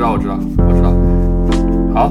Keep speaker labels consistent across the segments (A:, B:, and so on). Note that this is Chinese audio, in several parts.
A: 知道，我知道，我知道，好，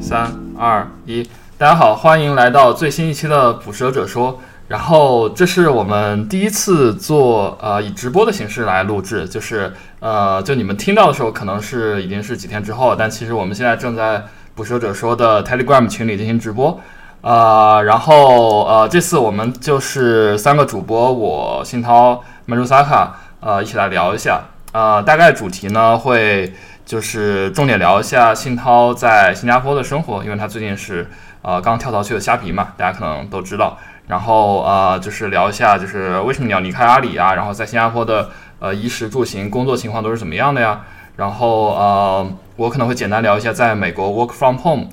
A: 三二一，大家好，欢迎来到最新一期的《捕蛇者说》。然后这是我们第一次做呃以直播的形式来录制，就是呃就你们听到的时候可能是已经是几天之后，但其实我们现在正在《捕蛇者说》的 Telegram 群里进行直播。呃，然后呃这次我们就是三个主播，我信涛、曼珠萨卡，呃一起来聊一下。呃，大概主题呢会就是重点聊一下信涛在新加坡的生活，因为他最近是呃刚跳槽去了虾皮嘛，大家可能都知道。然后呃就是聊一下就是为什么你要离开阿里啊，然后在新加坡的呃衣食住行、工作情况都是怎么样的呀？然后呃我可能会简单聊一下在美国 work from home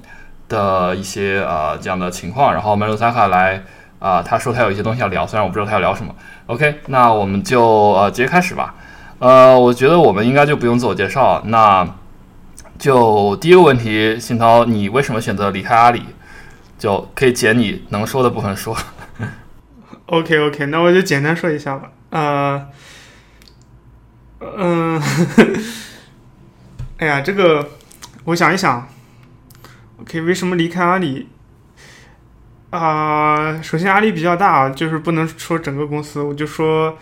A: 的一些呃这样的情况。然后 m 鲁 l 卡来啊，他说他有一些东西要聊，虽然我不知道他要聊什么。OK，那我们就呃直接开始吧。呃，我觉得我们应该就不用自我介绍，那就第一个问题，新涛，你为什么选择离开阿里？就可以捡你能说的部分说。
B: OK OK，那我就简单说一下吧。呃，嗯，哎呀，这个我想一想。OK，为什么离开阿里？啊，首先阿里比较大，就是不能说整个公司，我就说。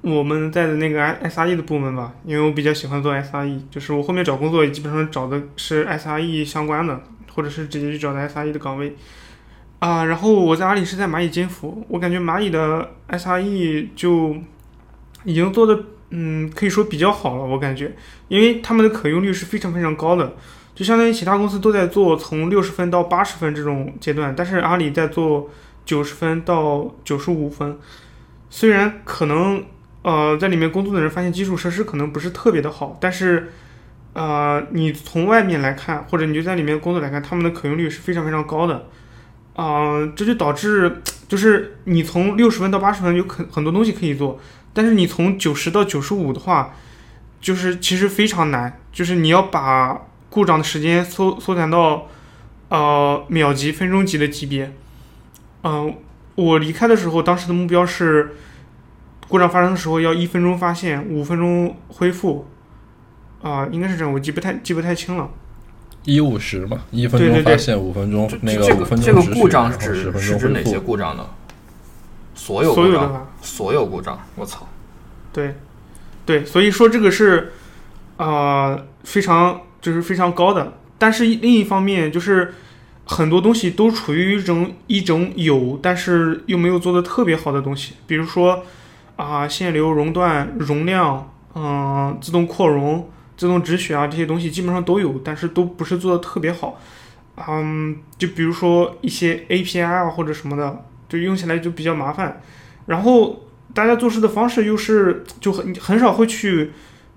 B: 我们在的那个 S R E 的部门吧，因为我比较喜欢做 S R E，就是我后面找工作也基本上找的是 S R E 相关的，或者是直接去找的 S R E 的岗位啊。然后我在阿里是在蚂蚁金服，我感觉蚂蚁的 S R E 就已经做的嗯，可以说比较好了。我感觉，因为他们的可用率是非常非常高的，就相当于其他公司都在做从六十分到八十分这种阶段，但是阿里在做九十分到九十五分，虽然可能。呃，在里面工作的人发现基础设施可能不是特别的好，但是，呃，你从外面来看，或者你就在里面工作来看，他们的可用率是非常非常高的，啊，这就导致就是你从六十分到八十分有很很多东西可以做，但是你从九十到九十五的话，就是其实非常难，就是你要把故障的时间缩缩短到呃秒级、分钟级的级别。嗯，我离开的时候，当时的目标是。故障发生的时候要一分钟发现，五分钟恢复，啊，应该是这样，我记不太记不太清了。
C: 一五十嘛，一分钟发现，五分钟那个五分钟
A: 这个故障是指是指哪些故障呢？所有
B: 所有的吧？
A: 所有故障，我操！
B: 对，对，所以说这个是啊，非常就是非常高的。但是另一方面，就是很多东西都处于一种一种有，但是又没有做的特别好的东西，比如说。啊，限流熔断、容量，嗯，自动扩容、自动止血啊，这些东西基本上都有，但是都不是做的特别好。嗯，就比如说一些 API 啊或者什么的，就用起来就比较麻烦。然后大家做事的方式又是就很很少会去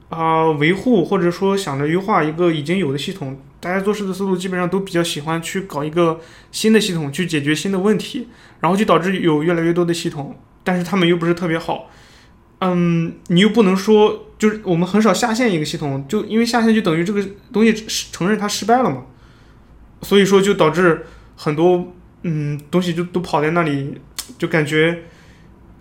B: 啊维护或者说想着优化一个已经有的系统。大家做事的思路基本上都比较喜欢去搞一个新的系统去解决新的问题，然后就导致有越来越多的系统。但是他们又不是特别好，嗯，你又不能说就是我们很少下线一个系统，就因为下线就等于这个东西承认它失败了嘛，所以说就导致很多嗯东西就都跑在那里，就感觉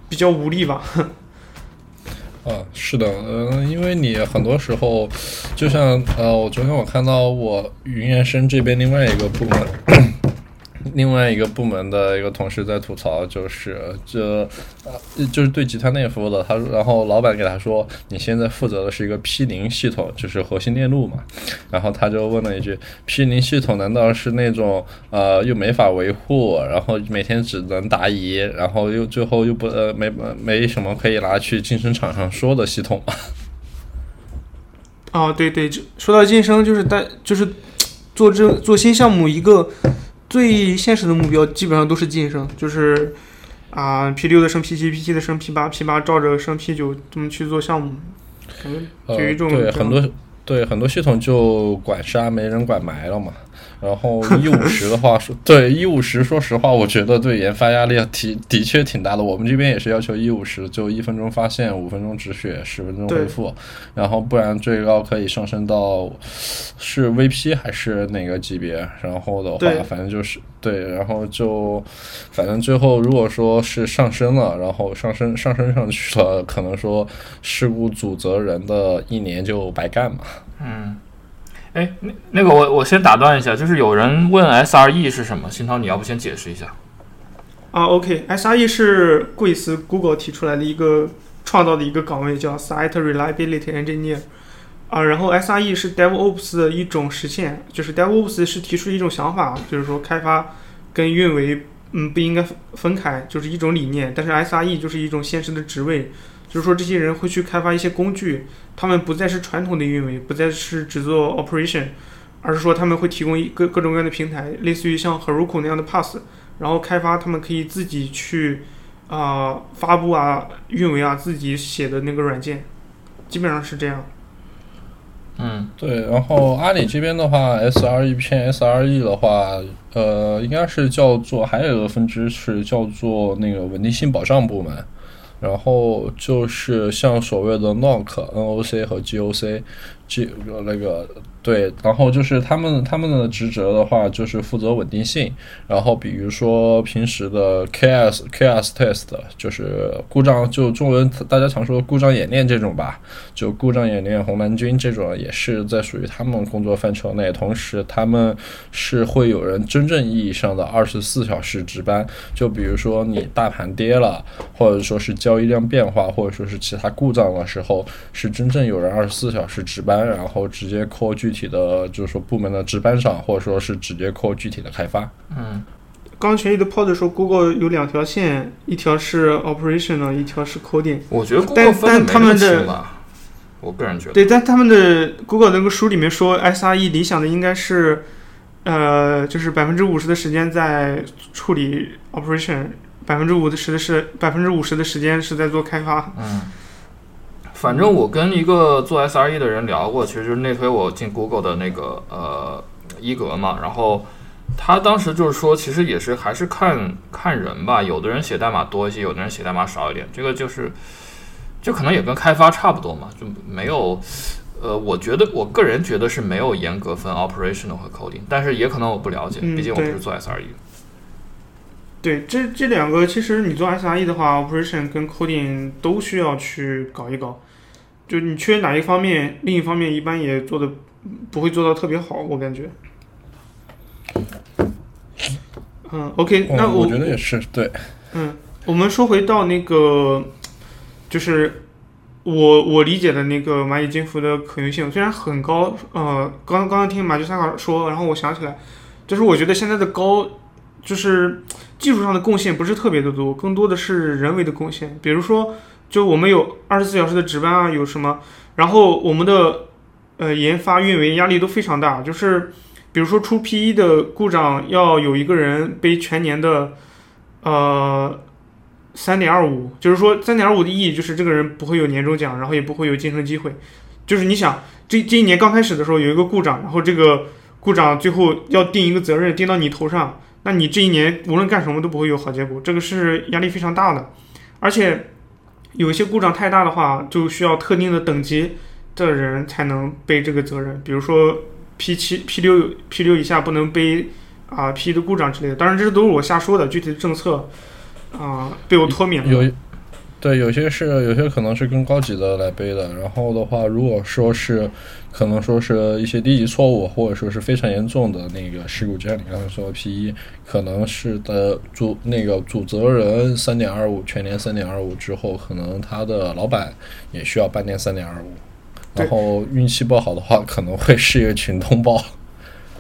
B: 比较无力吧。
C: 啊，是的，嗯，因为你很多时候就像呃，我昨天我看到我云原生这边另外一个部门。另外一个部门的一个同事在吐槽，就是这，就是对集团内服务的，他然后老板给他说，你现在负责的是一个 P 零系统，就是核心链路嘛，然后他就问了一句，P 零系统难道是那种呃又没法维护，然后每天只能答疑，然后又最后又不呃没没什么可以拿去晋升场上说的系统吗？
B: 哦，对对，就说到晋升，就是带就是做这做新项目一个。最现实的目标基本上都是晋升，就是啊，P 六的升 P 七，P 七的升 P 八，P 八照着升 P 九这么去做项目，感觉就有一种
C: 对很多对很多系统就管杀没人管埋了嘛。然后一五十的话说，对一五十，说实话，我觉得对研发压力挺的确挺大的。我们这边也是要求一五十，就一分钟发现，五分钟止血，十分钟恢复，然后不然最高可以上升到是 VP 还是哪个级别？然后的话，反正就是对，然后就反正最后如果说是上升了，然后上升上升上去了，可能说事故组责人的一年就白干嘛。
A: 嗯。哎，那那个我我先打断一下，就是有人问 SRE 是什么，新涛你要不先解释一下？
B: 啊，OK，SRE 是贵司 Google 提出来的一个创造的一个岗位，叫 Site Reliability Engineer。啊，然后 SRE 是 DevOps 的一种实现，就是 DevOps 是提出一种想法，就是说开发跟运维嗯不应该分开，就是一种理念。但是 SRE 就是一种现实的职位，就是说这些人会去开发一些工具，他们不再是传统的运维，不再是只做 operation，而是说他们会提供一个各种各样的平台，类似于像 Heroku 那样的 Pass，然后开发他们可以自己去啊、发布啊、运维啊自己写的那个软件，基本上是这样。
A: 嗯
C: 对，然后阿里这边的话，SRE 偏 SRE 的话，呃，应该是叫做还有一个分支是叫做那个稳定性保障部门，然后就是像所谓的 NOC、NOC 和 GOC。G 那个对，然后就是他们他们的职责的话，就是负责稳定性。然后比如说平时的 KS KS test，就是故障，就中文大家常说故障演练这种吧，就故障演练红蓝军这种也是在属于他们工作范畴内。同时，他们是会有人真正意义上的二十四小时值班。就比如说你大盘跌了，或者说是交易量变化，或者说是其他故障的时候，是真正有人二十四小时值班。然后直接扣具体的，就是说部门的值班上，或者说是直接扣具体的开发。
A: 嗯
B: 刚权益的 pod 说，Google 有两条线，一条是 operational，一条是 coding。
A: 我觉得 Google
B: 但但他们的，
A: 我个人觉得。
B: 对，但他们的 Google 那个书里面说，SRE 理想的应该是，呃，就是百分之五十的时间在处理 operation，百分之五十的是百分之五十的时间是在做开发。
A: 嗯，反正我跟一个做 SRE 的人聊过，其实就是内推我进 Google 的那个呃一格嘛，然后他当时就是说，其实也是还是看看人吧，有的人写代码多一些，有的人写代码少一点，这个就是就可能也跟开发差不多嘛，就没有。呃，我觉得我个人觉得是没有严格分 operational 和 coding，但是也可能我不了解，
B: 嗯
A: 毕竟我不是做 SRE 的。
B: 对，这这两个其实你做 SRE 的话，operation 跟 coding 都需要去搞一搞。就你缺哪一方面，另一方面一般也做的不会做到特别好，我感觉。嗯，OK，那
C: 嗯，我觉得也是对。
B: 嗯，我们说回到那个，就是我我理解的那个蚂蚁金服的可用性虽然很高，呃，刚刚刚听马吉萨卡说，然后我想起来，就是我觉得现在的高，就是技术上的贡献不是特别的多，更多的是人为的贡献。比如说，就我们有二十四小时的值班啊，有什么，然后我们的呃研发运维压力都非常大，就是比如说出 P 一的故障，要有一个人背全年的。呃，三点二五，就是说三点二五的意义就是这个人不会有年终奖，然后也不会有晋升机会。就是你想，这这一年刚开始的时候有一个故障，然后这个故障最后要定一个责任定到你头上，那你这一年无论干什么都不会有好结果，这个是压力非常大的。而且有一些故障太大的话，就需要特定的等级的人才能背这个责任，比如说 P 七、P 六、P 六以下不能背。啊，P 的故障之类的，当然这都是我瞎说的，具体的政策啊、被我脱免了。
C: 有，对，有些是有些可能是更高级的来背的。然后的话，如果说是可能说是一些低级错误，或者说是非常严重的那个事故，就像你刚才说的 P 一，可能是的主那个主责人三点二五全年三点二五之后，可能他的老板也需要半年三点二五。然后运气不好的话，可能会是一个群通报。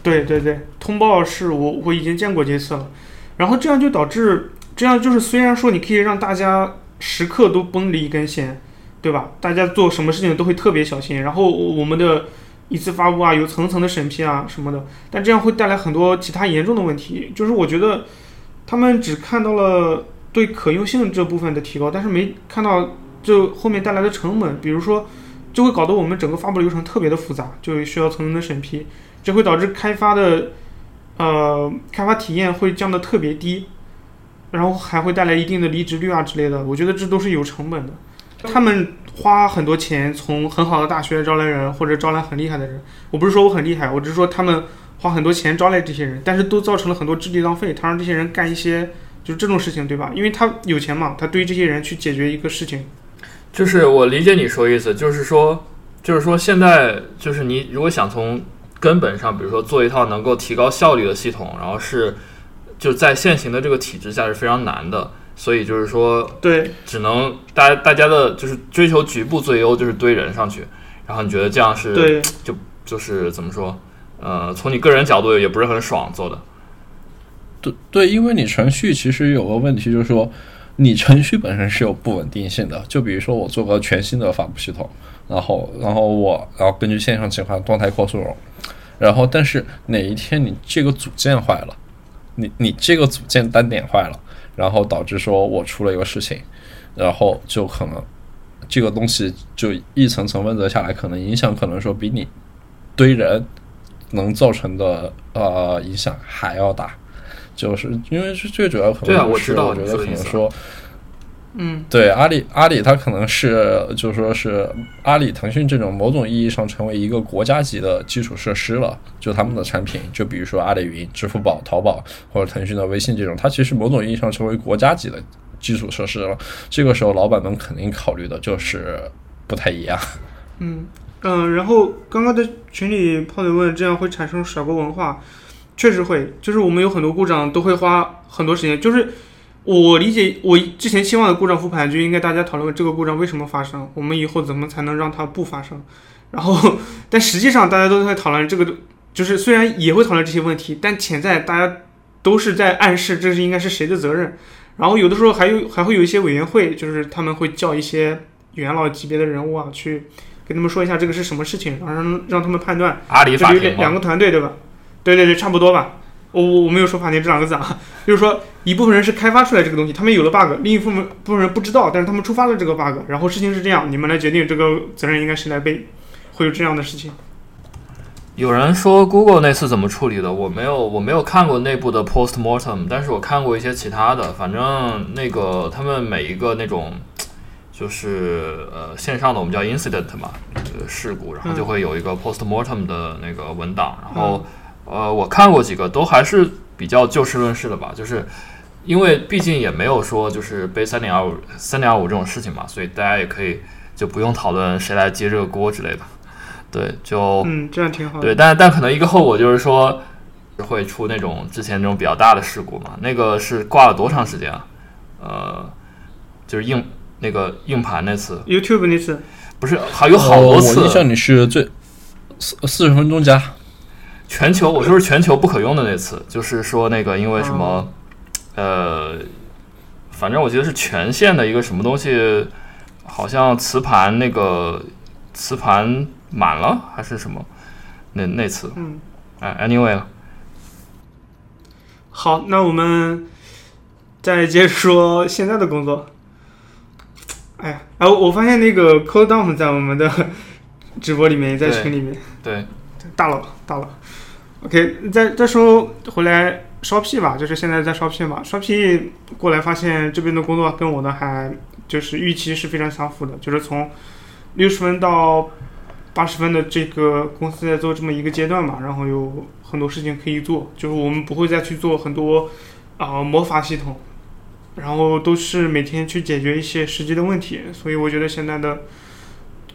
B: 对对对，通报是我我已经见过几次了，然后这样就导致这样就是虽然说你可以让大家时刻都绷着一根弦，对吧？大家做什么事情都会特别小心，然后我们的一次发布啊有层层的审批啊什么的，但这样会带来很多其他严重的问题。就是我觉得他们只看到了对可用性这部分的提高，但是没看到这后面带来的成本，比如说就会搞得我们整个发布流程特别的复杂，就需要层层的审批。这会导致开发的呃开发体验会降得特别低，然后还会带来一定的离职率啊之类的。我觉得这都是有成本的。他们花很多钱从很好的大学招来人，或者招来很厉害的人。我不是说我很厉害，我只是说他们花很多钱招来这些人，但是都造成了很多智力浪费。他让这些人干一些就是这种事情，对吧？因为他有钱嘛，他对于这些人去解决一个事情。
A: 就是我理解你说意思，就是说，就是说现在就是你如果想从根本上，比如说做一套能够提高效率的系统，然后是就在现行的这个体制下是非常难的。所以就是说，
B: 对，
A: 只能大家大家的就是追求局部最优，就是堆人上去。然后你觉得这样是
B: 对，
A: 就就是怎么说？呃，从你个人角度也不是很爽做的。
C: 对对，因为你程序其实有个问题，就是说你程序本身是有不稳定性的。就比如说我做个全新的发布系统，然后然后我然后根据线上情况动态扩容，然后但是哪一天你这个组件坏了，你你这个组件单点坏了。然后导致说我出了一个事情，然后就可能这个东西就一层层问责下来，可能影响可能说比你堆人能造成的呃影响还要大，就是因为是最主要可能
A: 我知道，
C: 我觉得可能说。
B: 嗯，
C: 对，阿里阿里它可能是就说是阿里、腾讯这种某种意义上成为一个国家级的基础设施了。就他们的产品，就比如说阿里云、支付宝、淘宝或者腾讯的微信这种，它其实某种意义上成为国家级的基础设施了。这个时候，老板们肯定考虑的就是不太一样。
B: 嗯嗯，然后刚刚在群里炮友问，这样会产生甩锅文化？确实会，就是我们有很多故障都会花很多时间，就是。我理解，我之前期望的故障复盘就应该大家讨论这个故障为什么发生，我们以后怎么才能让它不发生。然后，但实际上大家都在讨论这个，就是虽然也会讨论这些问题，但潜在大家都是在暗示这是应该是谁的责任。然后有的时候还有还会有一些委员会，就是他们会叫一些元老级别的人物啊，去跟他们说一下这个是什么事情，然后让让他们判断。
A: 阿里法庭
B: 两个团队对吧？对对对，差不多吧。我我我没有说法庭这两个字啊，就是说一部分人是开发出来这个东西，他们有了 bug，另一部分部分人不知道，但是他们触发了这个 bug，然后事情是这样，你们来决定这个责任应该谁来背，会有这样的事情。
A: 有人说 Google 那次怎么处理的？我没有我没有看过内部的 post mortem，但是我看过一些其他的，反正那个他们每一个那种就是呃线上的我们叫 incident 嘛，呃事故，然后就会有一个 post mortem 的那个文档，然后。呃，我看过几个，都还是比较就事论事的吧。就是因为毕竟也没有说就是背三点二五、三点二五这种事情嘛，所以大家也可以就不用讨论谁来接这个锅之类的。对，就
B: 嗯，这样挺好。
A: 对，但但可能一个后果就是说会出那种之前那种比较大的事故嘛。那个是挂了多长时间啊？呃，就是硬那个硬盘那次
B: ，YouTube 那次
A: 不是还有好多次？
C: 我印象里是最四四十分钟加。
A: 全球，我说是全球不可用的那次，就是说那个因为什么，呃，反正我记得是权限的一个什么东西，好像磁盘那个磁盘满了还是什么，那那次，
B: 嗯，
A: 哎，anyway，
B: 好，那我们再接着说现在的工作。哎呀，哎，我发现那个 Code Dump 在我们的直播里面，在群里面，
A: 对，
B: 大佬，大佬。OK，再再说回来烧 P 吧，就是现在在烧 P 嘛，烧 P 过来发现这边的工作跟我的还就是预期是非常相符的，就是从六十分到八十分的这个公司在做这么一个阶段嘛，然后有很多事情可以做，就是我们不会再去做很多啊魔法系统，然后都是每天去解决一些实际的问题，所以我觉得现在的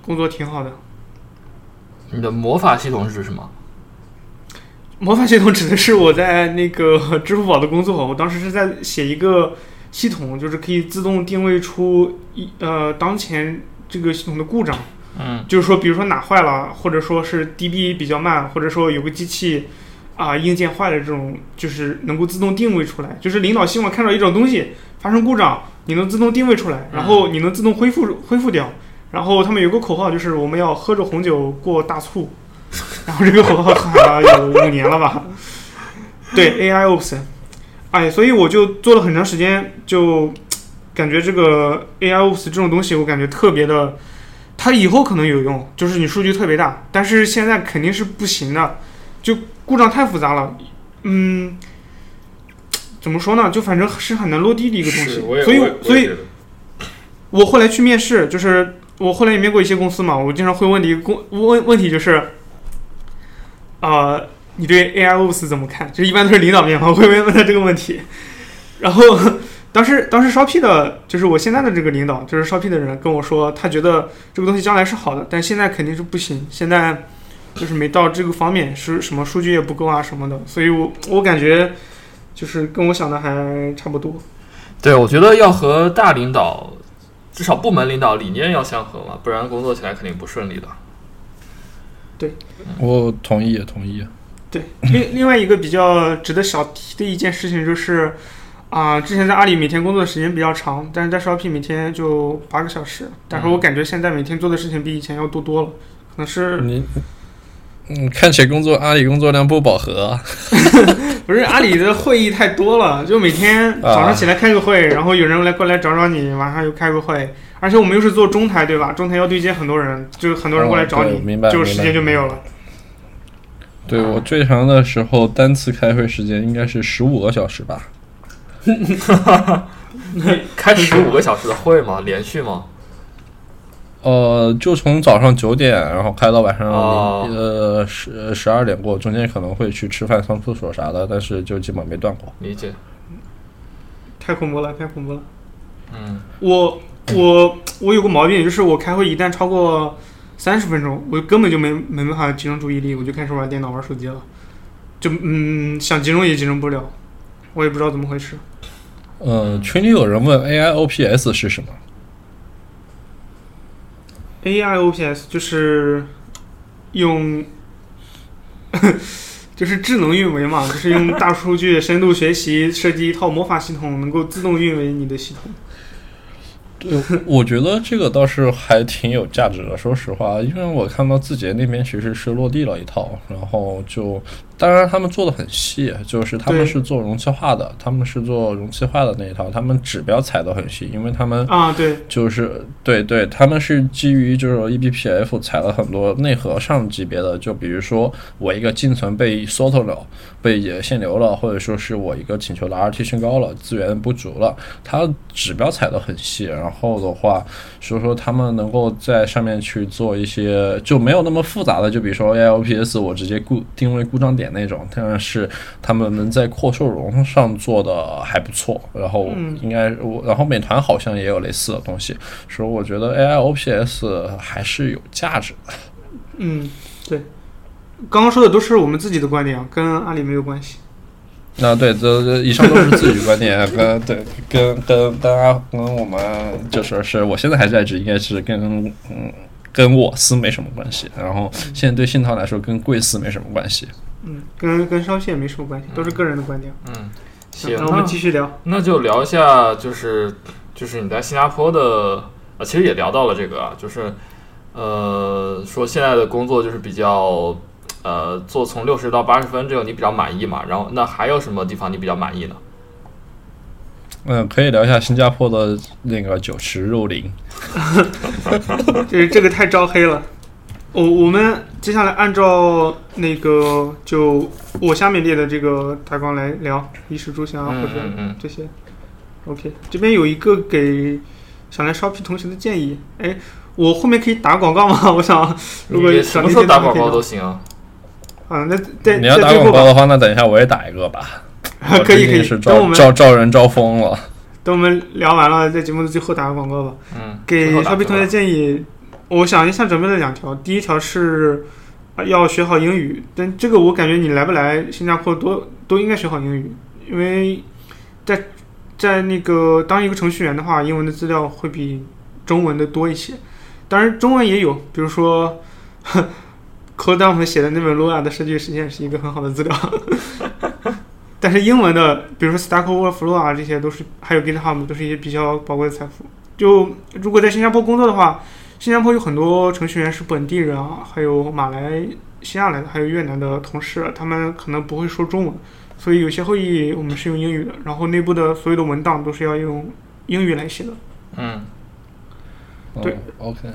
B: 工作挺好的。
A: 你的魔法系统是指什么？
B: 魔法系统指的是我在那个 支付宝的工作，我当时是在写一个系统，就是可以自动定位出一呃当前这个系统的故障。
A: 嗯，
B: 就是说，比如说哪坏了，或者说是 DB 比较慢，或者说有个机器啊硬件坏了这种，就是能够自动定位出来。就是领导希望看到一种东西发生故障，你能自动定位出来，然后你能自动恢复恢复掉。然后他们有个口号，就是我们要喝着红酒过大促。然后这个口号喊了有五年了吧？对，AI Ops，哎，所以我就做了很长时间，就感觉这个 AI Ops 这种东西，我感觉特别的，它以后可能有用，就是你数据特别大，但是现在肯定是不行的，就故障太复杂了，嗯，怎么说呢？就反正是很难落地的一个东西，所以所以，我后来去面试，就是我后来也面过一些公司嘛，我经常会问的一个公问问题就是。啊，你对 AIOS 怎么看？就一般都是领导面嘛，我会问问他这个问题。然后当时当时烧 P 的，就是我现在的这个领导，就是烧 P 的人跟我说，他觉得这个东西将来是好的，但现在肯定是不行。现在就是没到这个方面，是什么数据也不够啊什么的，所以我我感觉就是跟我想的还差不多。
A: 对，我觉得要和大领导，至少部门领导理念要相合嘛，不然工作起来肯定不顺利的。
C: 我同意，同意。
B: 对，另另外一个比较值得小提的一件事情就是，啊、之前在阿里每天工作的时间比较长，但是在 Shopee 每天就八个小时，但是我感觉现在每天做的事情比以前要多多了，可能是
C: 你，嗯，看起来工作阿里工作量不饱和啊。
B: 不是阿里的会议太多了，就每天早上起来开个会，然后有人来过来找找你，晚上又开个会，而且我们又是做中台，对吧？中台要对接很多人，就很多人过来找你，
C: 哦对明白
B: 就时间就没有了。
C: 对我最长的时候，单次开会时间应该是十五个小时吧。
A: 开十五个小时的会吗？连续吗？
C: 呃，就从早上九点，然后开到晚上、
A: 哦
C: 呃十十二点过，中间可能会去吃饭、上厕所啥的，但是就基本没断过。
A: 理解。
B: 太恐怖了，太恐怖了。
A: 嗯，
B: 我我我有个毛病，就是我开会一旦超过三十分钟，我根本就没没办法集中注意力，我就开始玩电脑、玩手机了，就嗯想集中也集中不了，我也不知道怎么回事。
C: 呃，群里有人问 AIOPS 是什么
B: ？AIOPS 就是用，就是智能运维嘛，就是用大数据深度学习设计一套魔法系统，能够自动运维你的系统。
C: 我觉得这个倒是还挺有价值的。说实话，因为我看到字节那边其实是落地了一套，然后就当然他们做的很细，就是他们是做容器化的，他们是做容器化的那一套，他们指标踩的很细，因为他们
B: 啊，对，
C: 就是对对，他们是基于就是 E eBPF 踩了很多内核上级别的，就比如说我一个进存被 sort 了，被限流了，或者说是我一个请求的 RT 升高了，资源不足了，它指标踩的很细，然后的话，所以说他们能够在上面去做一些就没有那么复杂的，就比如说 ALPS 我直接固定位故障点那种，但是他们能在扩受容上做的还不错，然后
B: 嗯
C: 应该我，然后美团好像也有类似的东西，所以我觉得 AIOPS 还是有价值的。
B: 嗯，对。刚刚说的都是我们自己的观点啊，跟阿里没有关系。
C: 那对，这这以上都是自己观点，跟对跟跟大家跟我们就是是我现在还在职，应该是跟嗯跟我司没什么关系，然后现在对信涛来说跟贵司没什么关系。
B: 嗯，跟跟烧线没什么关系，都是个人的观点。
A: 嗯，行，
B: 那我们继续聊。
A: 那就聊一下，就是就是你在新加坡的，啊，其实也聊到了这个啊，就是呃，说现在的工作就是比较呃，做从六十到八十分这个你比较满意嘛？然后那还有什么地方你比较满意呢？
C: 嗯，可以聊一下新加坡的那个酒池肉林。
B: 这 这个太招黑了。我我们接下来按照那个就我下面列的这个大纲来聊衣食住行啊，
A: 嗯
B: 或者
A: 嗯嗯
B: 这些。OK，这边有一个给想来 shopping 同学的建议。哎，我后面可以打广告吗？我想，如果
A: 你什么时候打广告都
B: 行。
A: 啊。
B: 啊，那在
C: 你要打广告的话，那等一下我也打一个吧。
B: 可以可以
C: 是。
B: 等我们
C: 招招招人招疯了。
B: 等我们聊完了，在节目的最后打个广告吧。
A: 嗯，
B: 给
A: 最后打
B: Shopee 同学建议，我想一下准备了两条。第一条是要学好英语，但这个我感觉你来不来新加坡都都应该学好英语，因为在在那个当一个程序员的话，英文的资料会比中文的多一些。当然中文也有，比如说，Codeup 写的那本 Lua 的设计实现是一个很好的资料。但是英文的，比如说 Stack Overflow 啊，这些都是还有 GitHub 都是一些比较宝贵的财富。就如果在新加坡工作的话，新加坡有很多程序员是本地人啊，还有马来西亚来的，还有越南的同事，他们可能不会说中文，所以有些会议我们是用英语的，然后内部的所有的文档都是要用英语来写的。
A: 嗯，
B: 对
C: 嗯，OK。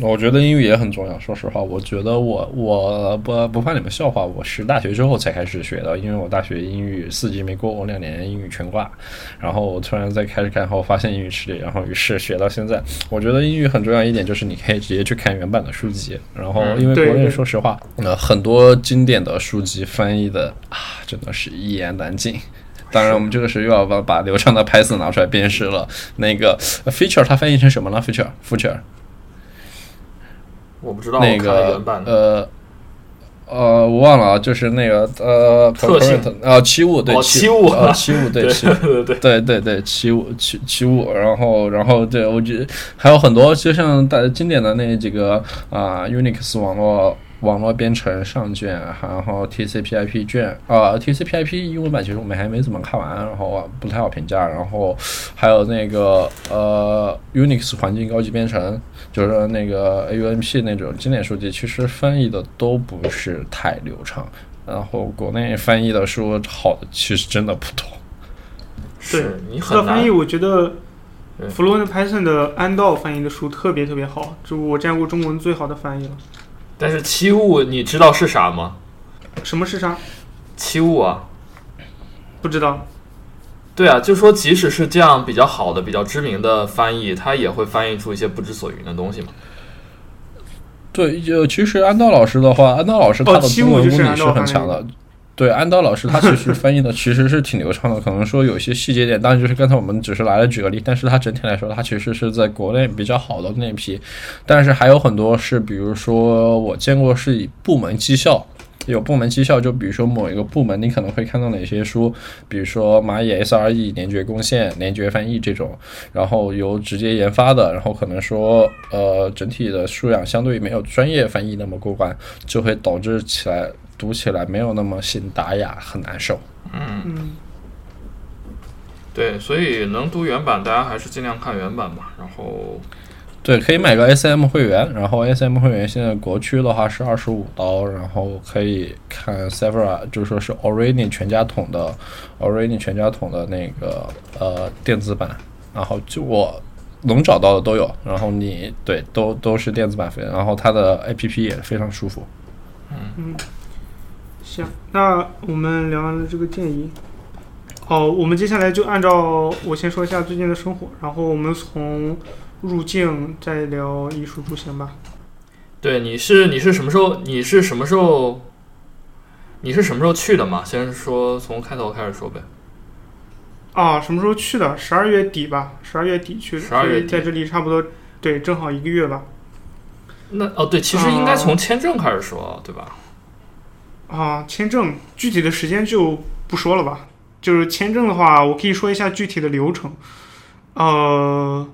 C: 我觉得英语也很重要。说实话，我觉得我我不不怕你们笑话，我是大学之后才开始学的，因为我大学英语四级没过，我两年英语全挂。然后我突然在开始看后发现英语吃力，然后于是学到现在。我觉得英语很重要一点就是你可以直接去看原版的书籍，然后
A: 嗯
C: 因为国内说实话，呃，很多经典的书籍翻译的啊，真的是一言难尽。当然，我们这个时候又要把把流畅的 Python 拿出来辨识了。那个呃 feature 它翻译成什么了？feature feature
A: 我不知道，
C: 那个。呃呃，我忘了啊，就是那个呃，
A: 特性。
C: 呃，七五对
A: 哦
C: 七
A: 七五。
C: 呃七五对七
A: 对对对，
C: 对对对，七五七七五，然后然后对我觉得还有很多，就像大经典的那几个啊、Unix 网络网络编程上卷，然后 TCP/IP 卷啊、TCP/IP 英文版其实我们还没怎么看完，然后不太好评价，然后还有那个呃 Unix 环境高级编程，就是那个 AUMP 那种经典书籍，其实翻译的都不是太流畅。然后国内翻译的书好的其实真的不多。
A: 对你很难
B: 说到翻译，我觉得
A: 对
B: Fluent Python 的安道翻译的书特别特别好，就我见过中文最好的翻译了。
A: 但是七物你知道是啥吗？
B: 什么是啥？
A: 七物啊，
B: 不知道。
A: 对啊，就说即使是这样比较好的、比较知名的翻译，它也会翻译出一些不知所云的东西嘛。
C: 对，就其实安道老师的话，安道老师他的
B: 七
C: 中文功底是很强的。对，安道老师他其实翻译的其实是挺流畅的，可能说有些细节点，当然就是刚才我们只是来了举个例，但是他整体来说，他其实是在国内比较好的那批，但是还有很多是，比如说我见过是以部门绩效。有部门绩效，就比如说某一个部门，你可能会看到哪些书，比如说蚂蚁 SRE 联觉贡献、联觉翻译这种，然后由直接研发的，然后可能说呃整体的素养相对于没有专业翻译那么过关，就会导致起来读起来没有那么信达雅，很难受。
B: 嗯，
A: 对，所以能读原版，大家还是尽量看原版吧。然后，
C: 对，可以买个 SM 会员，然后 SM 会员现在国区的话是二十五刀，然后可以看 Severa，就说是 Origin 全家桶的 Origin 全家桶的那个呃电子版，然后就我能找到的都有，然后你对都都是电子版费，然后它的 APP 也非常舒服。
B: 嗯行，那我们聊完了这个建议。好，我们接下来就按照我先说一下最近的生活，然后我们从入境再聊艺术出行吧。
A: 对，你是你是什么时候？你是什么时候？你是什么时候去的嘛？先说从开头开始说呗。
B: 啊，什么时候去的？十二月底吧，十二月底去的，
A: 十二月底
B: 在这里差不多对，正好一个月吧。
A: 那哦，对，其实应该从签证开始说，对吧？
B: 啊，签证具体的时间就不说了吧。就是签证的话，我可以说一下具体的流程。呃，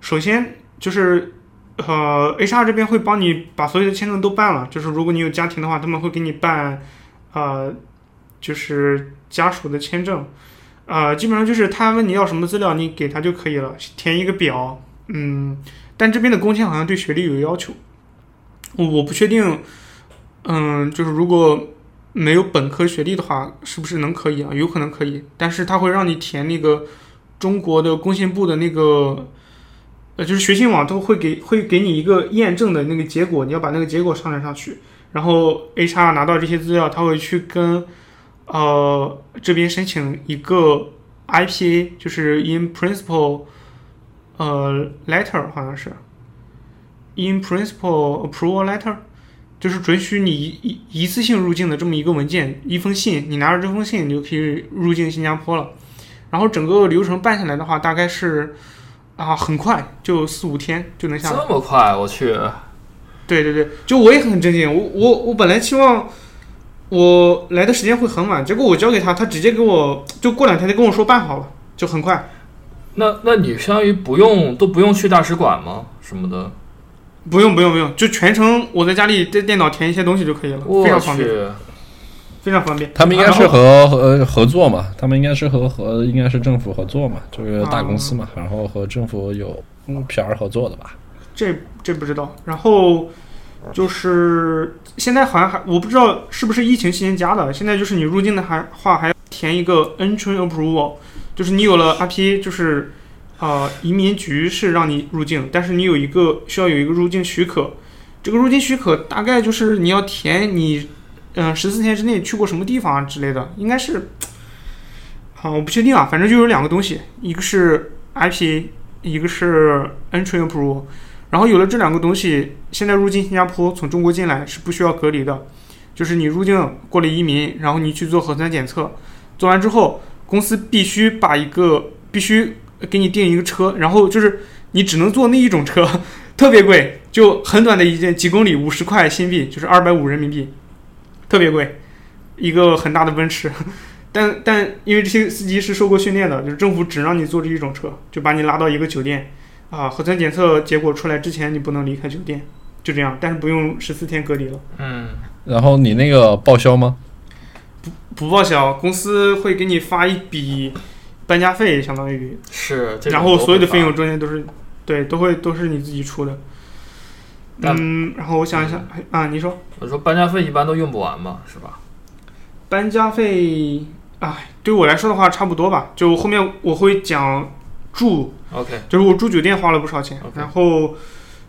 B: 首先就是呃，HR 这边会帮你把所有的签证都办了。就是如果你有家庭的话，他们会给你办呃，就是家属的签证。呃，基本上就是他问你要什么资料，你给他就可以了，填一个表。嗯，但这边的工签好像对学历有要求，我我不确定。嗯，就是如果没有本科学历的话，是不是能可以啊？有可能可以，但是他会让你填那个中国的工信部的那个，就是学信网都会给会给你一个验证的那个结果，你要把那个结果上传上去，然后 HR 拿到这些资料，他会去跟呃这边申请一个 IPA，就是 In Principle 呃 Letter 好像是 In Principle Approval Letter。就是准许你一一次性入境的这么一个文件，一封信，你拿着这封信，你就可以入境新加坡了。然后整个流程办下来的话，大概是啊很快，就四五天就能下来。
A: 这么快，我去！
B: 对对对，就我也很震惊，我我我本来期望我来的时间会很晚，结果我交给他，他直接给我就过两天就跟我说办好了，就很快。
A: 那那你相当于不用都不用去大使馆吗？什么的？
B: 不用不用不用，就全程我在家里在电脑填一些东西就可以了，非常方便，
A: 去！
B: 非常方便。
C: 他们应该是和和合作嘛，他们应该是和和应该是政府合作嘛，就是大公司嘛，然后和政府有嗯 PR 合作的吧。
B: 这这不知道。然后就是现在好像还我不知道是不是疫情期间加的，现在就是你入境的还话还要填一个 Entry Approval，就是你有了 RPA，就是啊、呃移民局是让你入境，但是你有一个需要有一个入境许可，这个入境许可大概就是你要填你嗯十四天之内去过什么地方啊之类的，应该是。啊，我不确定啊，反正就有两个东西，一个是 IP，一个是 Entry Approval。然后有了这两个东西，现在入境新加坡从中国进来是不需要隔离的，就是你入境过了移民，然后你去做核酸检测，做完之后，公司必须把一个必须给你订一个车，然后就是你只能坐那一种车，特别贵，就很短的一件几公里，五十块新币，就是二百五人民币。特别贵，一个很大的奔驰。但但因为这些司机是受过训练的，就是政府只让你坐这一种车，就把你拉到一个酒店，啊，核酸检测结果出来之前你不能离开酒店，就这样，但是不用十四天隔离了。
A: 嗯，
C: 然后你那个报销吗？
B: 不不报销，公司会给你发一笔搬家费，相当于，
A: 是，
B: 然后所有的费用中间都是，对，都会都是你自己出的。
A: 那
B: 嗯，然后我想一想，哎啊，你说
A: 我说搬家费一般都用不完嘛，是吧？
B: 搬家费，哎，对我来说的话差不多吧。就后面我会讲住
A: ，OK，
B: 就是我住酒店花了不少钱然后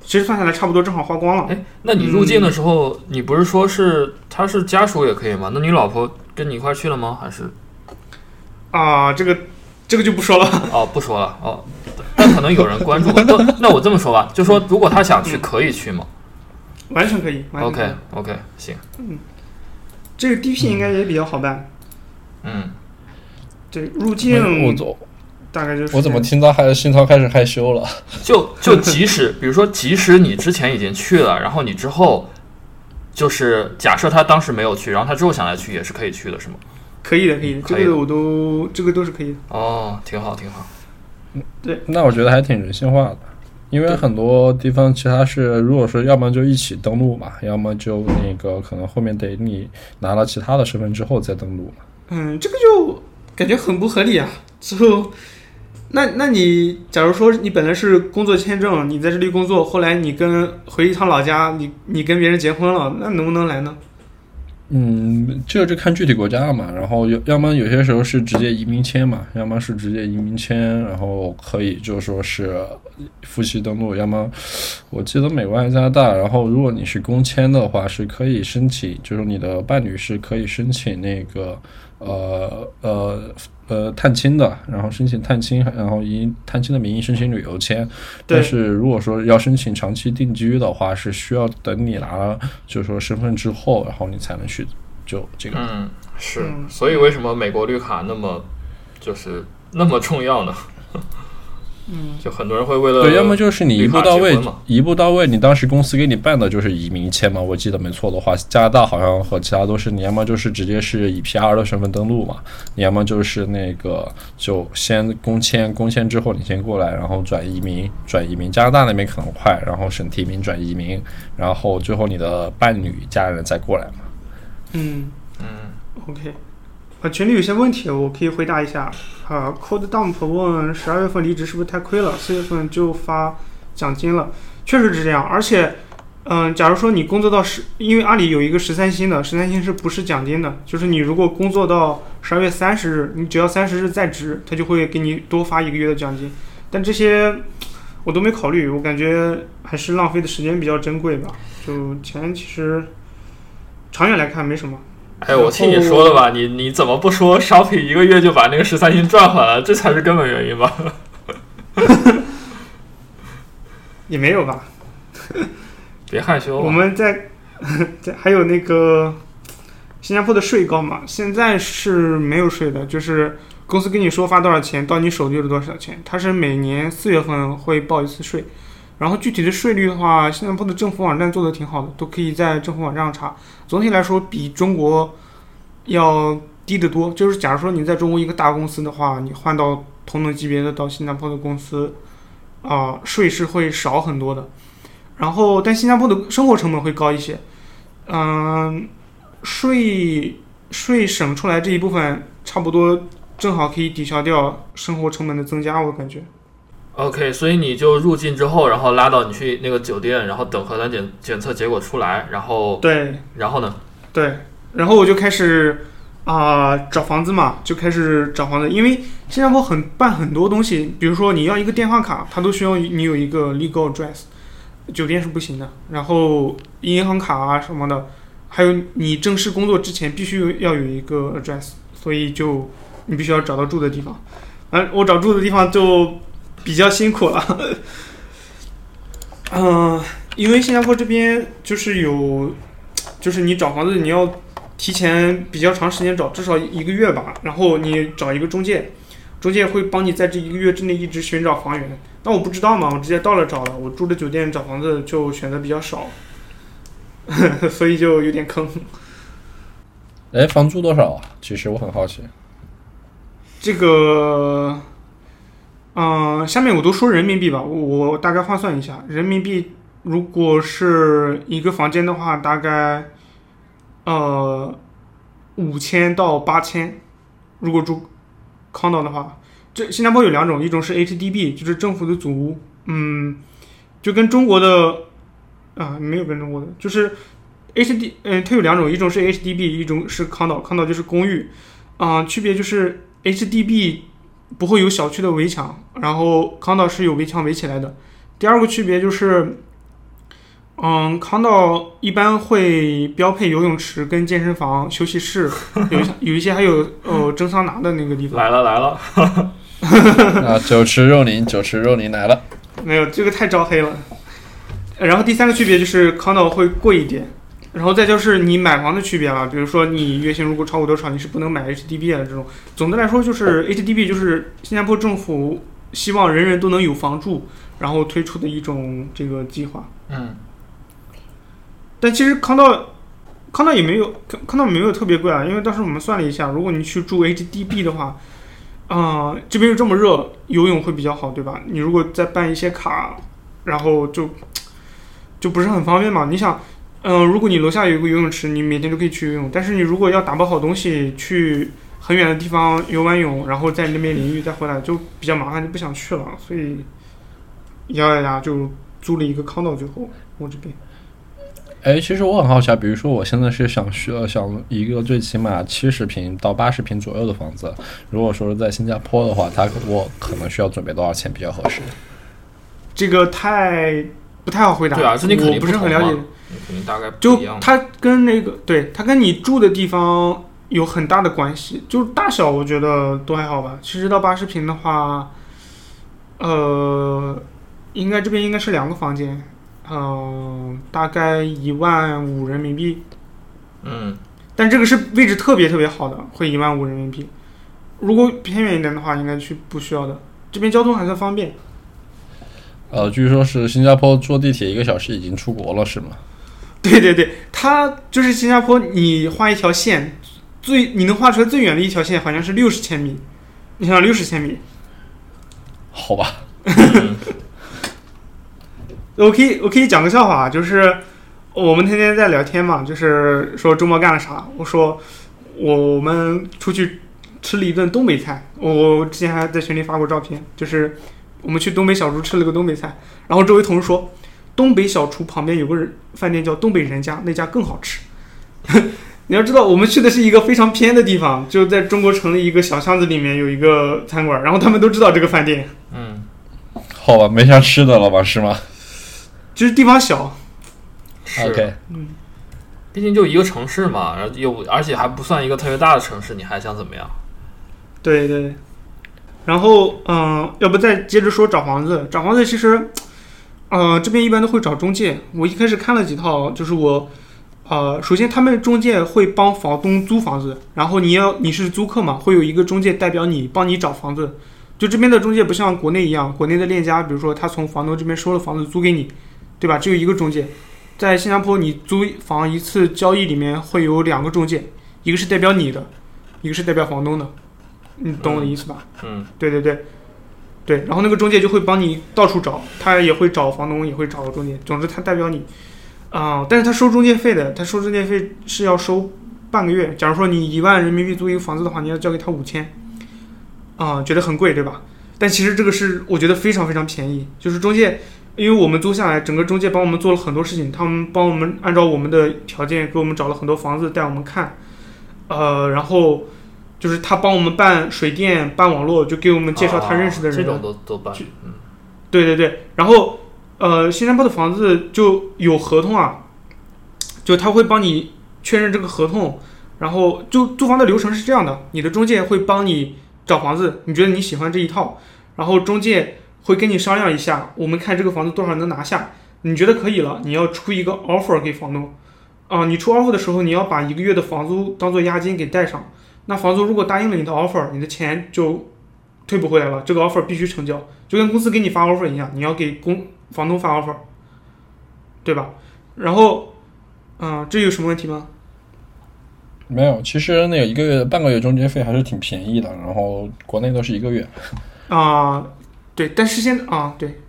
B: 其实算下来差不多正好花光了。
A: 哎，那你入境的时候，你不是说是他是家属也可以吗？那你老婆跟你一块去了吗？还是
B: 啊，这个这个就不说了。
A: 哦不说了哦，但可能有人关注。那 那我这么说吧，就说如果他想去，可以去吗
B: 完全可以。完全可以
A: ？OK OK，行，嗯
B: 这个 DP 应该也比较好办。
A: 嗯，
B: 对，入
C: 哎
B: 境
C: 我怎
B: 大概就是
C: 我怎么听到还新涛开始害羞了？
A: 就就即使比如说，即使你之前已经去了，然后你之后就是假设他当时没有去，然后他之后想来去，也是可以去的，是吗？
B: 可以的，可以的，
A: 可以的
B: 这个我都这个都是可以的。
A: 哦，挺好挺好。
C: 那我觉得还挺人性化的，因为很多地方其他是，如果说要么就一起登录嘛，要么就那个可能后面得你拿了其他的身份之后再登录嘛。
B: 嗯，这个就感觉很不合理啊。之后，那那你假如说你本来是工作签证，你在这里工作，后来你跟回一趟老家，你你跟别人结婚了，那能不能来呢？
C: 嗯，这个就看具体国家了嘛。然后有要么有些时候是直接移民签嘛，要么是直接移民签，然后可以就说是夫妻登录，要么我记得美国还是加拿大，然后如果你是公签的话，是可以申请，就是你的伴侣是可以申请那个呃呃呃探亲的，然后申请探亲，然后以探亲的名义申请旅游签。但是如果说要申请长期定居的话，是需要等你拿了就是说身份之后，然后你才能去就这个。
A: 嗯，是
B: 嗯，
A: 所以为什么美国绿卡那么就是那么重要呢？
B: 嗯，
A: 就很多人会为了
C: 对，要么就是你一步到位一步到位，你当时公司给你办的就是移民签嘛，我记得没错的话，加拿大好像和其他都是，你要么就是直接是以 PR 的身份登录嘛，你要么就是那个就先公签，公签之后你先过来，然后转移民，转移民，加拿大那边可能快，然后审提名转移民，然后最后你的伴侣家人再过来嘛。
B: 嗯
A: 嗯
B: ，OK。呃，群里有些问题我可以回答一下。啊，Code Dump 问十二月份离职是不是太亏了？四月份就发奖金了，确实是这样。而且，嗯、假如说你工作到十，因为阿里有一个十三薪的，十三薪是不是奖金的？就是你如果工作到十二月三十日，你只要三十日在职，他就会给你多发一个月的奖金。但这些我都没考虑，我感觉还是浪费的时间比较珍贵吧。就钱其实长远来看没什么。
A: 哎，我听你说的吧，你你怎么不说 Shopping 一个月就把那个十三星赚回来了？这才是根本原因吧？
B: 也没有吧。
A: 别害羞嘛。
B: 我们在 在还有那个新加坡的税高嘛，现在是没有税的，就是公司跟你说发多少钱，到你手就是多少钱。它是每年四月份会报一次税，然后具体的税率的话，新加坡的政府网站做的挺好的，都可以在政府网站上查。总体来说，比中国要低得多。就是假如说你在中国一个大公司的话，你换到同等级别的到新加坡的公司，啊、税是会少很多的。然后，但新加坡的生活成本会高一些，嗯，税税省出来这一部分，差不多正好可以抵消掉生活成本的增加，我感觉。
A: OK，所以你就入境之后，然后拉到你去那个酒店，然后等核酸检检测结果出来，然后
B: 对。
A: 然后呢？
B: 对，然后我就开始啊、找房子嘛，就开始找房子，因为新加坡很办很多东西，比如说你要一个电话卡，它都需要你有一个 legal address，酒店是不行的，然后银行卡啊什么的，还有你正式工作之前必须要有一个 address，所以就你必须要找到住的地方，嗯、我找住的地方就比较辛苦了，嗯、因为新加坡这边就是有，就是你找房子你要提前比较长时间找，至少一个月吧。然后你找一个中介，中介会帮你在这一个月之内一直寻找房源。那我不知道嘛，我直接到了找了，我住的酒店找房子就选择比较少，所以就有点坑。
C: 哎，房租多少啊？其实我很好奇。
B: 这个，嗯、下面我都说人民币吧，我我大概换算一下，人民币如果是一个房间的话，大概呃五千到八千，如果住康岛的话，这新加坡有两种，一种是 HDB，就是政府的组屋，嗯，就跟中国的啊没有跟中国的，就是 HD，嗯、它有两种，一种是 HDB，一种是康岛，康岛就是公寓，啊、区别就是 HDB 不会有小区的围墙，然后康道是有围墙围起来的。第二个区别就是，嗯，康道一般会标配游泳池跟健身房、休息室，有一些有一些还有呃蒸桑拿的那个地方。
A: 来了来了，
C: 啊，酒池肉林，酒池肉林来了。
B: 没有，这个太招黑了。然后第三个区别就是康道会贵一点，然后再就是你买房的区别了，比如说你月薪如果超过多少，你是不能买 HDB 的这种。总的来说，就是 HDB 就是新加坡政府希望人人都能有房住，然后推出的一种这个计划。
A: 嗯，
B: 但其实康道，康道也没有康康道没有特别贵啊，因为当时我们算了一下，如果你去住 HDB 的话，啊、这边又这么热，游泳会比较好，对吧？你如果再办一些卡，然后就就不是很方便嘛。你想，嗯、如果你楼下有一个游泳池，你每天都可以去游泳，但是你如果要打包好东西去很远的地方游完泳，然后在那边淋浴再回来，就比较麻烦，就不想去了，所以咬咬牙就租了一个康道，最后我这边。
C: 哎，其实我很好奇啊，比如说我现在是想需要想一个最起码七十平到八十平左右的房子，如果说是在新加坡的话，它我可能需要准备多少钱比较合适？
B: 这个太不太好回答。
A: 对啊这你肯定
B: 我不是很了解。
A: 你肯定大概不
B: 就
A: 一样。
B: 它跟那个对它跟你住的地方有很大的关系，就是大小我觉得都还好吧。七十到八十平的话，呃，应该这边应该是两个房间，嗯、大概一万五人民币。
A: 嗯，
B: 但这个是位置特别特别好的，会一万五人民币。如果偏远一点的话，应该去不需要的。这边交通还算方便。
C: 呃，据说是新加坡坐地铁一个小时已经出国了，是吗？
B: 对对对，它就是新加坡，你画一条线，最你能画出来最远的一条线好像是六十千米，你想六十千米，
C: 好吧，
B: 我可以我可以讲个笑话啊，就是我们天天在聊天嘛，就是说周末干了啥，我说我们出去吃了一顿东北菜，我之前还在群里发过照片，就是我们去东北小厨吃了个东北菜，然后周围同事说，东北小厨旁边有个人饭店叫东北人家，那家更好吃。你要知道，我们去的是一个非常偏的地方，就在中国城的一个小巷子里面有一个餐馆，然后他们都知道这个饭店，
A: 嗯，
C: 好吧，没啥吃的了吧，是吗
B: 就是地方小，
A: 是
C: ？OK，
A: 毕竟就一个城市嘛，然后又而且还不算一个特别大的城市，你还想怎么样？
B: 对对。然后，嗯、要不再接着说找房子？找房子其实，呃，这边一般都会找中介。我一开始看了几套，就是我，呃，首先他们中介会帮房东租房子，然后你要你是租客嘛，会有一个中介代表你帮你找房子。就这边的中介不像国内一样，国内的链家，比如说他从房东这边收了房子租给你，对吧？只有一个中介。在新加坡，你租房一次交易里面会有两个中介，一个是代表你的，一个是代表房东的。你懂我的意思吧？
A: 嗯，
B: 对对对，对，然后那个中介就会帮你到处找，他也会找房东，也会找中介，总之他代表你，啊、但是他收中介费的，他收中介费是要收半个月。假如说你一万人民币租一个房子的话，你要交给他五千，啊、觉得很贵对吧？但其实这个是我觉得非常非常便宜，就是中介，因为我们租下来，整个中介帮我们做了很多事情，他们帮我们按照我们的条件给我们找了很多房子带我们看，呃，然后。就是他帮我们办水电、办网络，就给我们介绍他认识的人。
A: 啊这种都都办
B: 去，
A: 嗯。
B: 对对对，然后呃，新加坡的房子就有合同啊，就他会帮你确认这个合同，然后就租房的流程是这样的，你的中介会帮你找房子，你觉得你喜欢这一套，然后中介会跟你商量一下，我们看这个房子多少能拿下，你觉得可以了，你要出一个 offer 给房东，啊、你出 offer 的时候，你要把一个月的房租当做押金给带上，那房租如果答应了你的 offer，你的钱就退不回来了，这个 offer 必须成交。就跟公司给你发 offer 一样，你要给公房东发 offer，对吧？然后，嗯、这有什么问题吗？
C: 没有，其实那个一个月半个月中介费还是挺便宜的，然后国内都是一个月。
B: 啊、对，但是现在啊，对，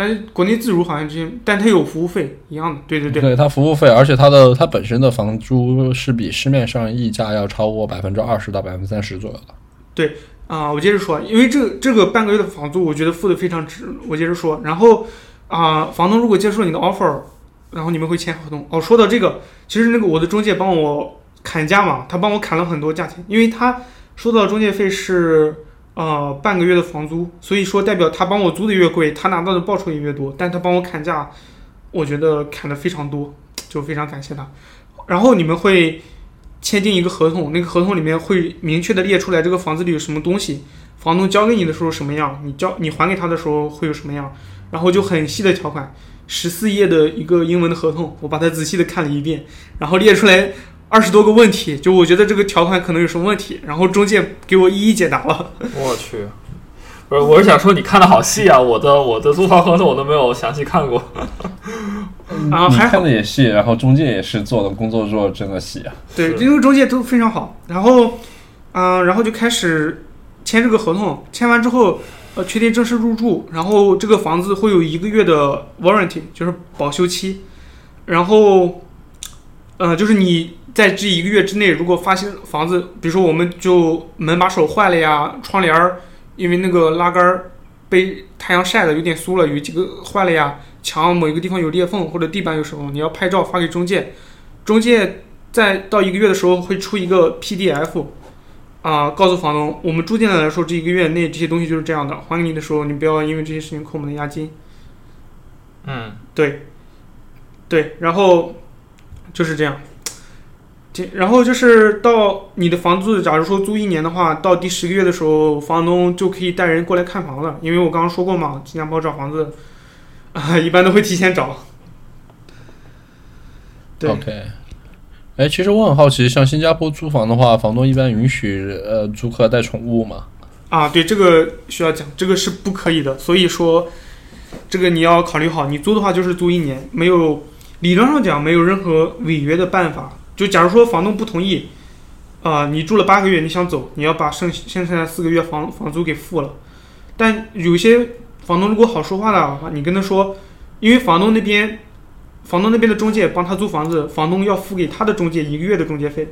B: 但是国内自如好像之前，但它有服务费一样的，对对对，
C: 对它服务费，而且它的它本身的房租是比市面上溢价要超过百分之二十到百分之三十左右的。
B: 对啊、我接着说，因为这这个半个月的房租，我觉得付的非常值。我接着说，然后啊、房东如果接受你的 offer，然后你们会签合同。哦，说到这个，其实那个我的中介帮我砍价嘛，他帮我砍了很多价钱，因为他收到中介费是呃半个月的房租，所以说代表他帮我租的越贵，他拿到的报酬也越多。但他帮我砍价，我觉得砍的非常多，就非常感谢他。然后你们会签订一个合同，那个合同里面会明确的列出来这个房子里有什么东西，房东交给你的时候什么样，你交你还给他的时候会有什么样，然后就很细的条款，十四页的一个英文的合同，我把它仔细的看了一遍，然后列出来二十多个问题，就我觉得这个条款可能有什么问题，然后中介给我一一解答了。
A: 我去，不是，我是想说你看的好细啊，我的我的租房合同我都没有详细看过。
C: 你
B: 啊还好
C: 看的也细，然后中介也是做的工作做得真的细啊。
B: 对，因为中介都非常好。然后，嗯、然后就开始签这个合同，签完之后，呃，确定正式入住，然后这个房子会有一个月的 warranty，就是保修期。然后，呃，就是你在这一个月之内，如果发现房子，比如说我们就门把手坏了呀，窗帘儿因为那个拉杆儿被太阳晒的有点酥了，有几个坏了呀，墙某一个地方有裂缝或者地板有什么，你要拍照发给中介，中介在到一个月的时候会出一个 PDF，啊、告诉房东，我们住进来的时候这一个月内这些东西就是这样的，还给你的时候你不要因为这些事情扣我们的押金。
A: 嗯，
B: 对，对，然后就是这样。这然后就是到你的房子，假如说租一年的话，到第十个月的时候，房东就可以带人过来看房了。因为我刚刚说过嘛，新加坡找房子啊，一般都会提前找。对
C: OK，哎，其实我很好奇，像新加坡租房的话，房东一般允许呃租客带宠物吗？
B: 啊，对，这个需要讲，这个是不可以的。所以说，这个你要考虑好，你租的话就是租一年，没有理论上讲没有任何违约的办法。就假如说房东不同意，啊、你住了八个月，你想走，你要把剩剩下的四个月房房租给付了。但有些房东如果好说话的话，你跟他说，因为房东那边，房东那边的中介帮他租房子，房东要付给他的中介一个月的中介费。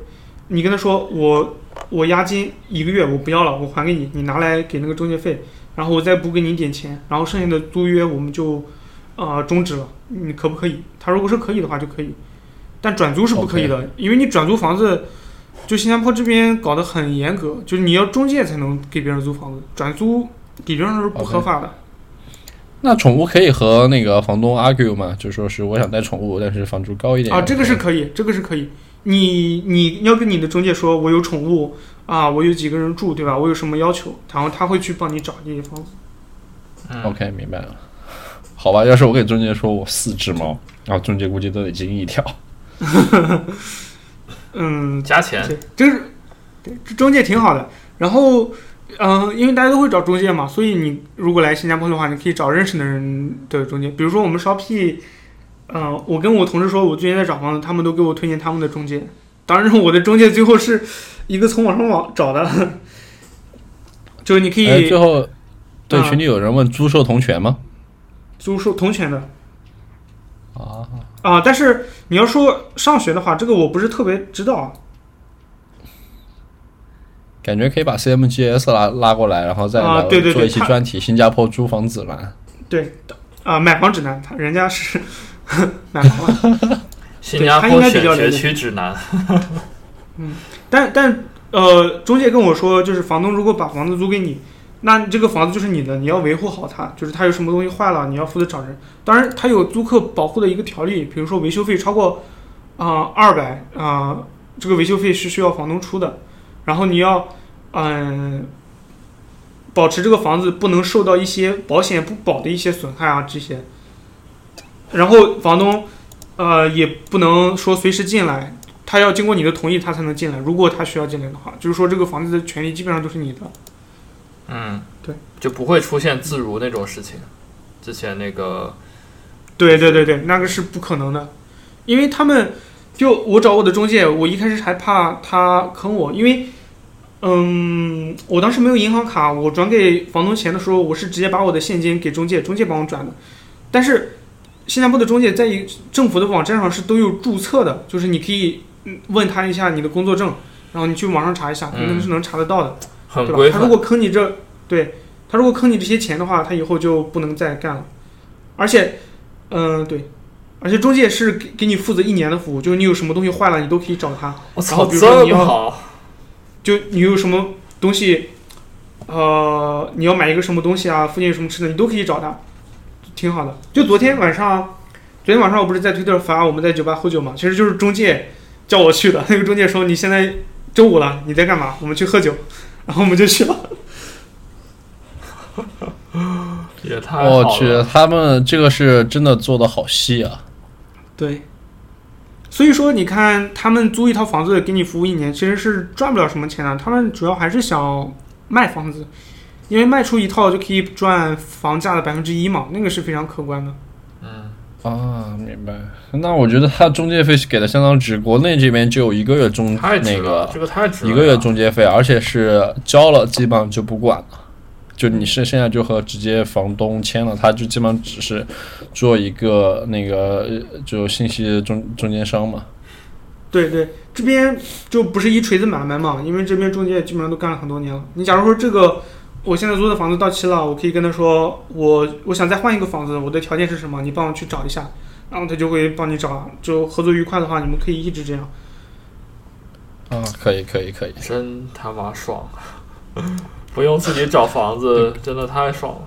B: 你跟他说，我我押金一个月我不要了，我还给你，你拿来给那个中介费，然后我再补给你点钱，然后剩下的租约我们就呃终止了，你可不可以？他如果是可以的话就可以，但转租是不可以的因为你转租房子，就新加坡这边搞得很严格，就是你要中介才能给别人租房子，转租理论上是不合法的。
C: 那宠物可以和那个房东 argue 吗？就说是我想带宠物，但是房租高一点
B: 啊，这个是可以，这个是可以。你你要跟你的中介说，我有宠物啊，我有几个人住，对吧？我有什么要求，然后他会去帮你找这些房子。
A: 嗯
C: OK，明白了。好吧，要是我给中介说我四只猫，然后中介估计都得惊一跳。
B: 嗯，
A: 加钱。
B: 对，这是对，中介挺好的。然后，嗯、因为大家都会找中介嘛，所以你如果来新加坡的话，你可以找认识的人的中介。比如说我们 Shopee，嗯、我跟我同事说我最近在找房子，他们都给我推荐他们的中介。当然，我的中介最后是一个从网上网找的，就是你可
C: 哎，
B: 以
C: 最后对
B: 啊
C: 群里有人问租售同权吗？
B: 租售同权的。
C: 啊，
B: 啊，但是你要说上学的话，这个我不是特别知道啊。
C: 感觉可以把 CMGS 拉拉过来，然后再
B: 啊对对对
C: 做一期专题《新加坡租房指南对
B: 啊，买房指南，他人家是 买房，
A: 新加
B: 他应
A: 坡选学
B: 该比较了解
A: 区指南。
B: 但但呃，中介跟我说，就是房东如果把房子租给你，那这个房子就是你的，你要维护好它，就是它有什么东西坏了，你要负责找人。当然，它有租客保护的一个条例，比如说维修费超过啊二百啊，这个维修费是需要房东出的，然后你要嗯、保持这个房子不能受到一些保险不保的一些损害啊这些，然后房东呃也不能说随时进来。他要经过你的同意，他才能进来。如果他需要进来的话，就是说这个房子的权利基本上都是你的。
A: 嗯，
B: 对，
A: 就不会出现自如那种事情。之前那个，
B: 对对对对，那个是不可能的，因为他们就我找我的中介，我一开始还怕他坑我，因为，嗯，我当时没有银行卡，我转给房东钱的时候，我是直接把我的现金给中介，中介帮我转的。但是，新加坡的中介在一政府的网站上是都有注册的，就是你可以嗯问他一下你的工作证，然后你去网上查一下，
A: 嗯
B: 那是能查得到的。
A: 很规？范。
B: 对吧他如果坑你这，对他如果坑你这些钱的话，他以后就不能再干了。而且，嗯、对，而且中介是给给你负责一年的服务，就是你有什么东西坏了，你都可以找他。
A: 我操，
B: 然后比如说
A: 这
B: 你要
A: 么好，
B: 就你有什么东西，呃，你要买一个什么东西啊，附近有什么吃的，你都可以找他，挺好的。就昨天晚上，昨天晚上我不是在推特发我们在酒吧喝酒嘛，其实就是中介叫我去的。那个中介说你现在周五了，你在干嘛？我们去喝酒，然后我们就去了。
A: 也太。
C: 我去，他们这个是真的做的好细啊！
B: 对，所以说你看，他们租一套房子给你服务一年，其实是赚不了什么钱的。他们主要还是想卖房子，因为卖出一套就可以赚房价的百分之一嘛，那个是非常可观的。
A: 嗯，
C: 啊，明白。那我觉得他中介费是给的相当值，国内这边就有一个月中那个
A: 这个太值了，
C: 一个月中介费，而且是交了基本上就不管了。就你是现在就和直接房东签了，他就基本上只是做一个那个呃就信息中中间商嘛。
B: 对对，这边就不是一锤子买卖嘛，因为这边中介基本上都干了很多年了。你假如说这个我现在租的房子到期了，我可以跟他说，我我想再换一个房子，我的条件是什么？你帮我去找一下，然后他就会帮你找。就合作愉快的话，你们可以一直这样。
C: 啊，可以可以可以。
A: 真他妈爽，不用自己找房子，真的太爽了。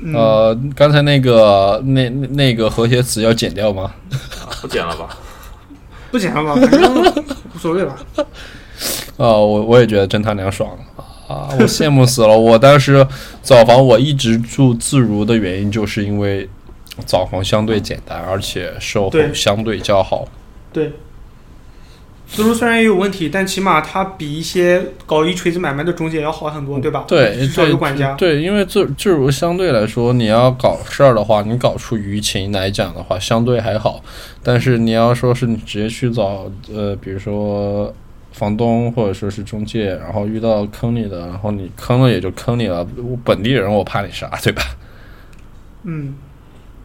B: 嗯、
C: 呃，刚才那个那那那个和谐词要剪掉吗？
A: 啊不剪了吧？
B: 不剪了吧，反正无所谓吧。
C: 啊，我我也觉得真他娘爽啊！我羡慕死了。我当时找房我一直住自如的原因，就是因为找房相对简单，而且售后相对较好。
B: 对，自如虽然也有问题，但起码它比一些搞一锤子买卖的中介要好很多，对吧？
C: 对
B: 至少有管家。
C: 对，因为自自如相对来说，你要搞事儿的话，你搞出舆情来讲的话，相对还好。但是你要说是你直接去找呃，比如说房东或者说是中介，然后遇到坑你的，然后你坑了也就坑你了，我本地人我怕你啥，对吧？
B: 嗯，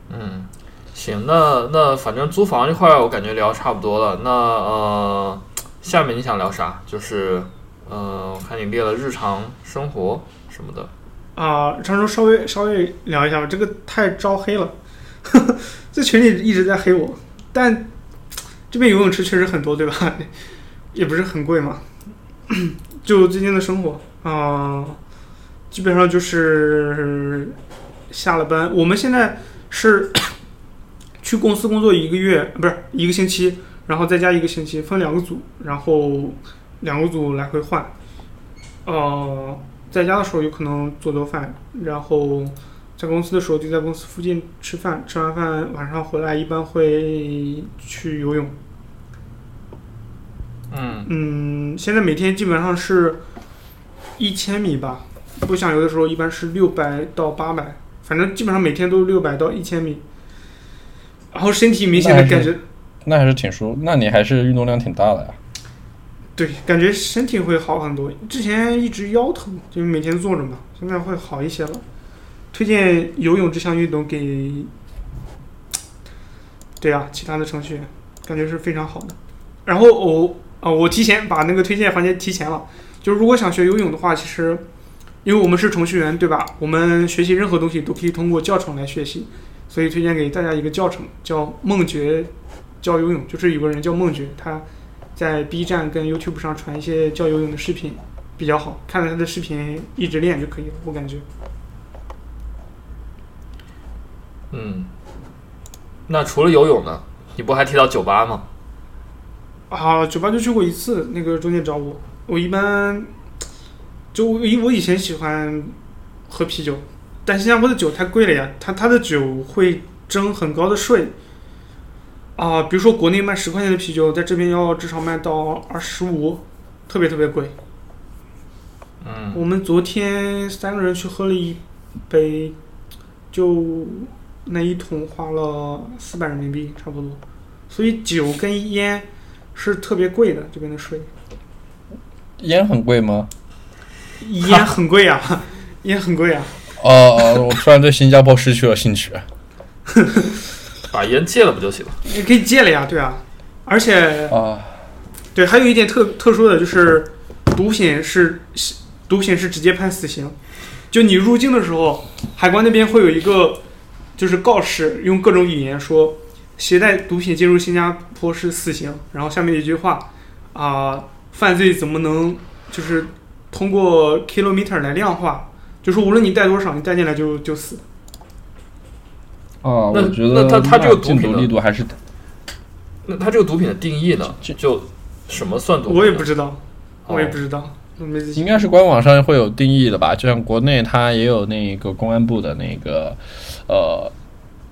A: 嗯，行，那那反正租房这块我感觉聊差不多了。那呃，下面你想聊啥？就是呃，我看你列了日常生活什么的。
B: 啊、常州稍微稍微聊一下吧，这个太招黑了，在群里一直在黑我，但这边游泳池确实很多，对吧？也不是很贵嘛，就最近的生活啊、基本上就是下了班，我们现在是 去公司工作一个月，不是一个星期，然后再加一个星期，分两个组，然后两个组来回换，呃。在家的时候有可能做做饭，然后在公司的时候就在公司附近吃饭，吃完饭晚上回来一般会去游泳。
A: 嗯
B: 嗯，现在每天基本上是一千米吧，不想游的时候一般是六百到八百，反正基本上每天都六百到一千米。然后身体明显的感觉，
C: 那还是挺舒，那你还是运动量挺大的呀。
B: 对，感觉身体会好很多。之前一直腰疼，就每天坐着嘛，现在会好一些了。推荐游泳这项运动给，对啊，其他的程序员，感觉是非常好的。然后我啊、我提前把那个推荐环节提前了，就是如果想学游泳的话，其实因为我们是程序员，对吧？我们学习任何东西都可以通过教程来学习，所以推荐给大家一个教程，叫梦觉教游泳，就是有个人叫梦觉，他。在 B 站跟 YouTube 上传一些教游泳的视频，比较好看。他的视频一直练就可以了，我感觉。
A: 嗯，那除了游泳呢？你不还提到酒吧吗？
B: 啊，酒吧就去过一次，那个中介找我。我一般就我以我以前喜欢喝啤酒，但新加坡的酒太贵了呀，他他的酒会征很高的税。啊，比如说国内卖十块钱的啤酒，在这边要至少卖到二十五，特别特别贵。
A: 嗯
B: 我们昨天三个人去喝了一杯，就那一桶花了四百人民币，差不多，所以酒跟烟是特别贵的，这边的税。
C: 烟很贵吗？
B: 烟很贵啊，烟很贵啊。
C: 哦哦，我突然对新加坡失去了兴趣。
A: 把烟戒了不就行了？
B: 你可以戒了呀，对啊。而且
C: 啊，
B: 对，还有一点特特殊的就是，毒品是毒品是直接判死刑。就你入境的时候，海关那边会有一个就是告示，用各种语言说携带毒品进入新加坡是死刑。然后下面一句话啊、犯罪怎么能就是通过 kilometer 来量化？就是无论你带多少，你带进来就就死。
C: 啊，
A: 那
C: 我觉得
A: 那他他这个毒
C: 禁毒
A: 品呢
C: 力度还是
A: 那他这个毒品的定义呢？
C: 就
A: 就什么算毒品？
B: 我也不知道，我也
A: 哦
B: 不知道，
C: 应该是官网上会有定义的吧？就像国内它也有那个公安部的那个呃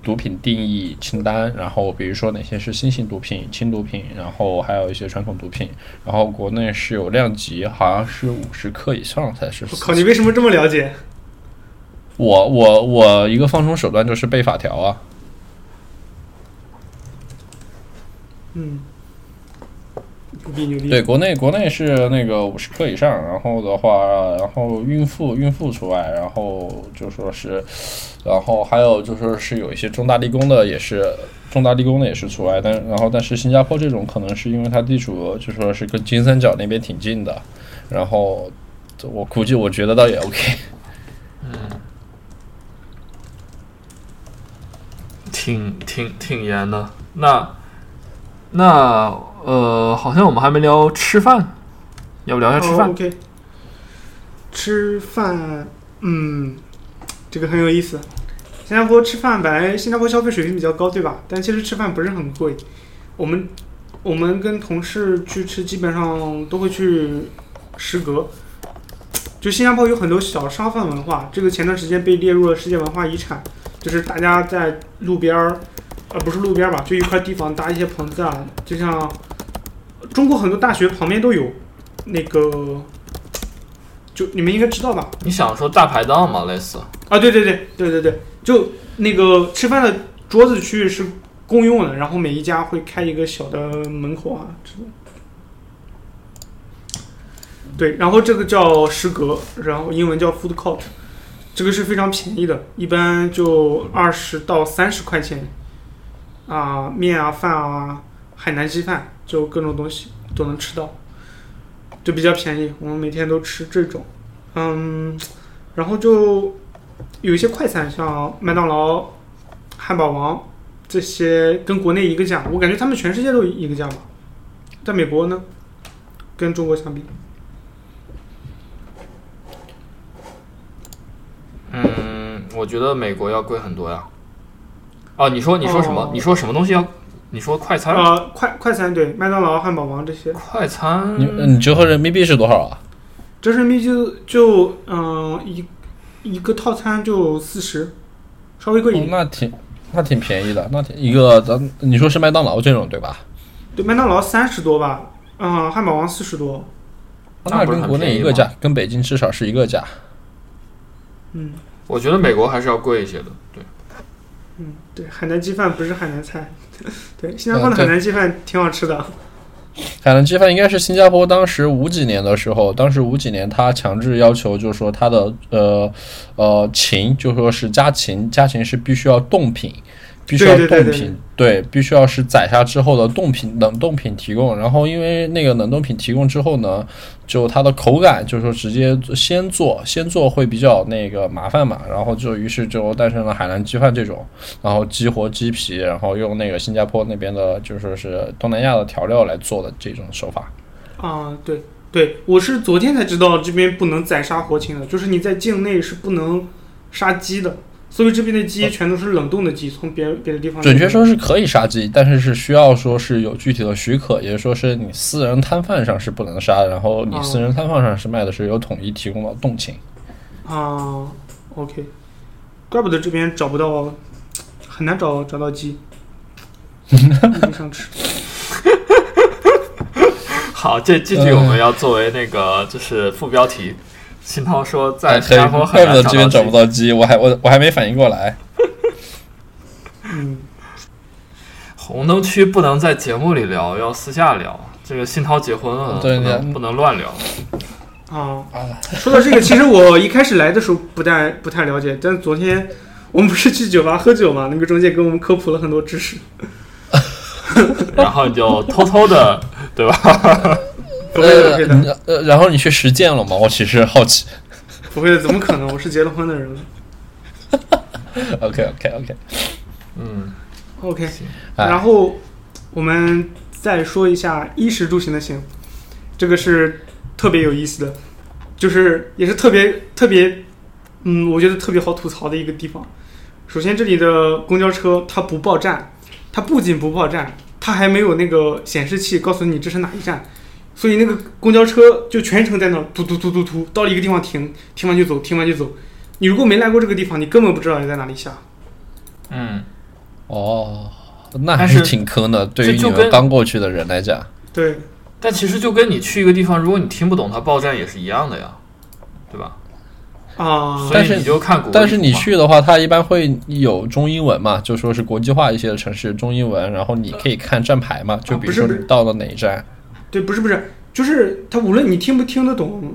C: 毒品定义清单，然后比如说哪些是新型毒品、轻毒品，然后还有一些传统毒品，然后国内是有量级，好像是五十克以上才是
B: 我靠，你为什么这么了解？
C: 我我我一个放松手段就是背法条啊，
B: 嗯，牛逼牛逼。
C: 对，国内国内是那个五十克以上，然后的话，然后孕妇孕妇除外，然后就说是，然后还有就说是有一些重大立功的也是重大立功的也是除外，但然后但是新加坡这种可能是因为它地处就说是跟金三角那边挺近的，然后我估计我觉得倒也 OK。
A: 嗯挺挺挺严的。那那呃，好像我们还没聊吃饭，要不聊一下吃饭
B: ？OK，吃饭，嗯，这个很有意思。新加坡吃饭本来新加坡消费水平比较高，对吧？但其实吃饭不是很贵。我们我们跟同事去吃，基本上都会去食阁。就新加坡有很多小商贩文化，这个前段时间被列入了世界文化遗产。就是大家在路边儿，呃，不是路边吧，就一块地方搭一些棚子啊，就像中国很多大学旁边都有那个，就你们应该知道吧？
A: 你想说大排档吗？类似？
B: 啊，对对对对对对，就那个吃饭的桌子区域是公用的，然后每一家会开一个小的门口啊这种。对，然后这个叫食阁，然后英文叫 food court，这个是非常便宜的，一般就二十到三十块钱，啊，面啊饭啊，海南鸡饭，就各种东西都能吃到，就比较便宜，我们每天都吃这种，嗯，然后就有一些快餐，像麦当劳、汉堡王这些，跟国内一个价，我感觉他们全世界都一个价吧。在美国呢，跟中国相比，
A: 嗯，我觉得美国要贵很多呀。哦，你说你说什么？
B: 哦
A: 你说什么东西要？你说快餐？
B: 呃，快快餐对，麦当劳、汉堡王这些，
A: 快餐？
C: 你你折合人民币是多少啊？
B: 折人民币就就嗯、一一个套餐就四十，稍微贵一
C: 哦
B: 点。
C: 那挺那挺便宜的，那挺一个咱你说是麦当劳这种对吧？
B: 对，麦当劳三十多吧，嗯、汉堡王四十多，
A: 那
C: 跟国内一个价，跟北京至少是一个价。
B: 嗯
A: 我觉得美国还是要贵一些的。对，
B: 嗯，对，海南鸡饭不是海南菜，对，新加坡的海南鸡饭挺好吃的。
C: 海南鸡饭应该是新加坡当时五几年的时候，当时五几年他强制要求，就是说他的呃呃禽，就说是家禽，家禽是必须要冻品，必须要
B: 对对对
C: 冻品，对，必须要是宰杀之后的冻品冷冻品提供。然后因为那个冷冻品提供之后呢，就它的口感，就是说直接先做，先做会比较那个麻烦嘛，然后就于是就诞生了海南鸡饭这种，然后激活鸡皮，然后用那个新加坡那边的，就说是东南亚的调料来做的这种手法。
B: 啊，对对，我是昨天才知道这边不能宰杀活禽的，就是你在境内是不能杀鸡的，所以这边的鸡全都是冷冻的鸡，从别别的地方。
C: 准确说是可以杀鸡，但是是需要说是有具体的许可，也就是说是你私人摊贩上是不能杀，然后你私人摊贩上是卖的是有统一提供的冻禽。
B: 啊，OK，怪不得这边找不到，很难找找到鸡，一直想吃。
A: 好，这这句我们要作为那个就是副标题。新涛说在新
C: 对
A: 加坡很
C: 怪不
A: 难
C: 得这边找不。到鸡，我还我我还没反应过来。
B: 嗯，
A: 红灯区不能在节目里聊，要私下聊。这个信涛结婚了，
C: 对
A: 不能不能乱聊。
B: 啊，说到这个，其实我一开始来的时候不太不太了解，但昨天我们不是去酒吧喝酒嘛，那个中介给我们科普了很多知识。
A: 然后你就偷偷的，对吧？
B: 不会的，不会的，
C: 呃呃，然后你去实践了吗？我其实好奇。
B: 不会的，怎么可能？我是结了婚的人了。
C: OK OK OK，
A: 嗯
B: ，OK，
C: 哎
B: 然后我们再说一下衣食住行的行，这个是特别有意思的，就是也是特别特别，嗯，我觉得特别好吐槽的一个地方。首先，这里的公交车它不报站，它不仅不报站，它还没有那个显示器告诉你这是哪一站，所以那个公交车就全程在那儿突突突突突，到了一个地方停，停完就走，停完就走。你如果没来过这个地方，你根本不知道你在哪里下。
A: 嗯，
C: 哦，那还
A: 是
C: 是挺坑的，对于你们刚过去的人来讲。
B: 对，
A: 但其实就跟你去一个地方，如果你听不懂它报站也是一样的呀，对吧？
B: 啊、
A: 所
C: 但是
A: 以你就看国。
C: 但是你去的话，它一般会有中英文嘛，就说是国际化一些的城市中英文，然后你可以看站牌嘛，就比如说你到了哪一站。
B: 对，不是不是，就是他无论你听不听得懂，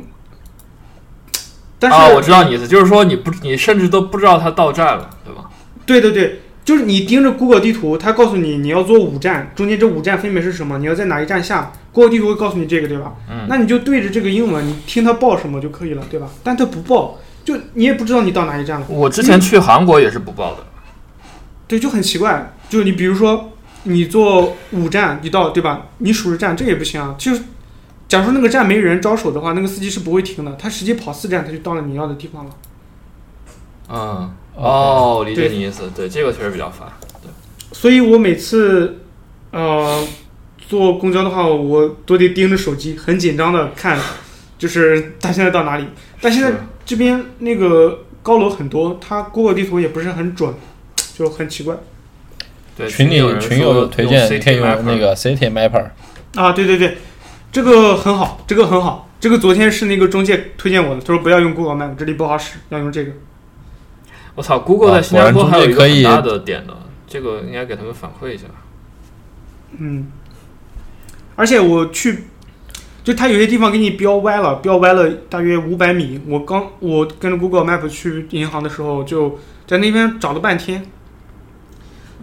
B: 但是、
A: 啊，我知道你意思，就是说你不，你甚至都不知道他到站了，对吧？
B: 对对对，就是你盯着 Google 地图，它告诉你你要坐五站，中间这五站分别是什么，你要在哪一站下，Google 地图会告诉你这个，对吧？
A: 嗯
B: 那你就对着这个英文，你听它报什么就可以了，对吧？但它不报，就你也不知道你到哪一站了，
A: 我之前去韩国也是不报的。
B: 对，就很奇怪。就你比如说你坐五站，你到对吧？你数着站，这也不行啊。就是假如说那个站没人招手的话，那个司机是不会停的，他实际跑四站，他就到了你要的地方了。
A: 嗯，哦，理解
B: 对
A: 你意思，对，这个确实比较烦。
B: 所以我每次呃坐公交的话，我都得盯着手机，很紧张的看，就是他现在到哪里。但现在这边那个高楼很多，它 Google 地图也不是很准，就很奇怪
A: 对，
C: 群里
A: 有
C: 群
A: 说
C: 友推荐，可以用那个 City Mapper。
B: 啊！对对对，这个很好，这个很好。这个昨天是那个中介推荐我的，他说不要用 Google Map，这里不好使，要用这个。
A: 我操，Google
C: 啊
A: 在新加坡还有一个很大的点的，这个应该给他们反馈一下。
B: 嗯，而且我去，就它有些地方给你标歪了，标歪了大约五百米。我刚我跟着 Google Map 去银行的时候，就在那边找了半天。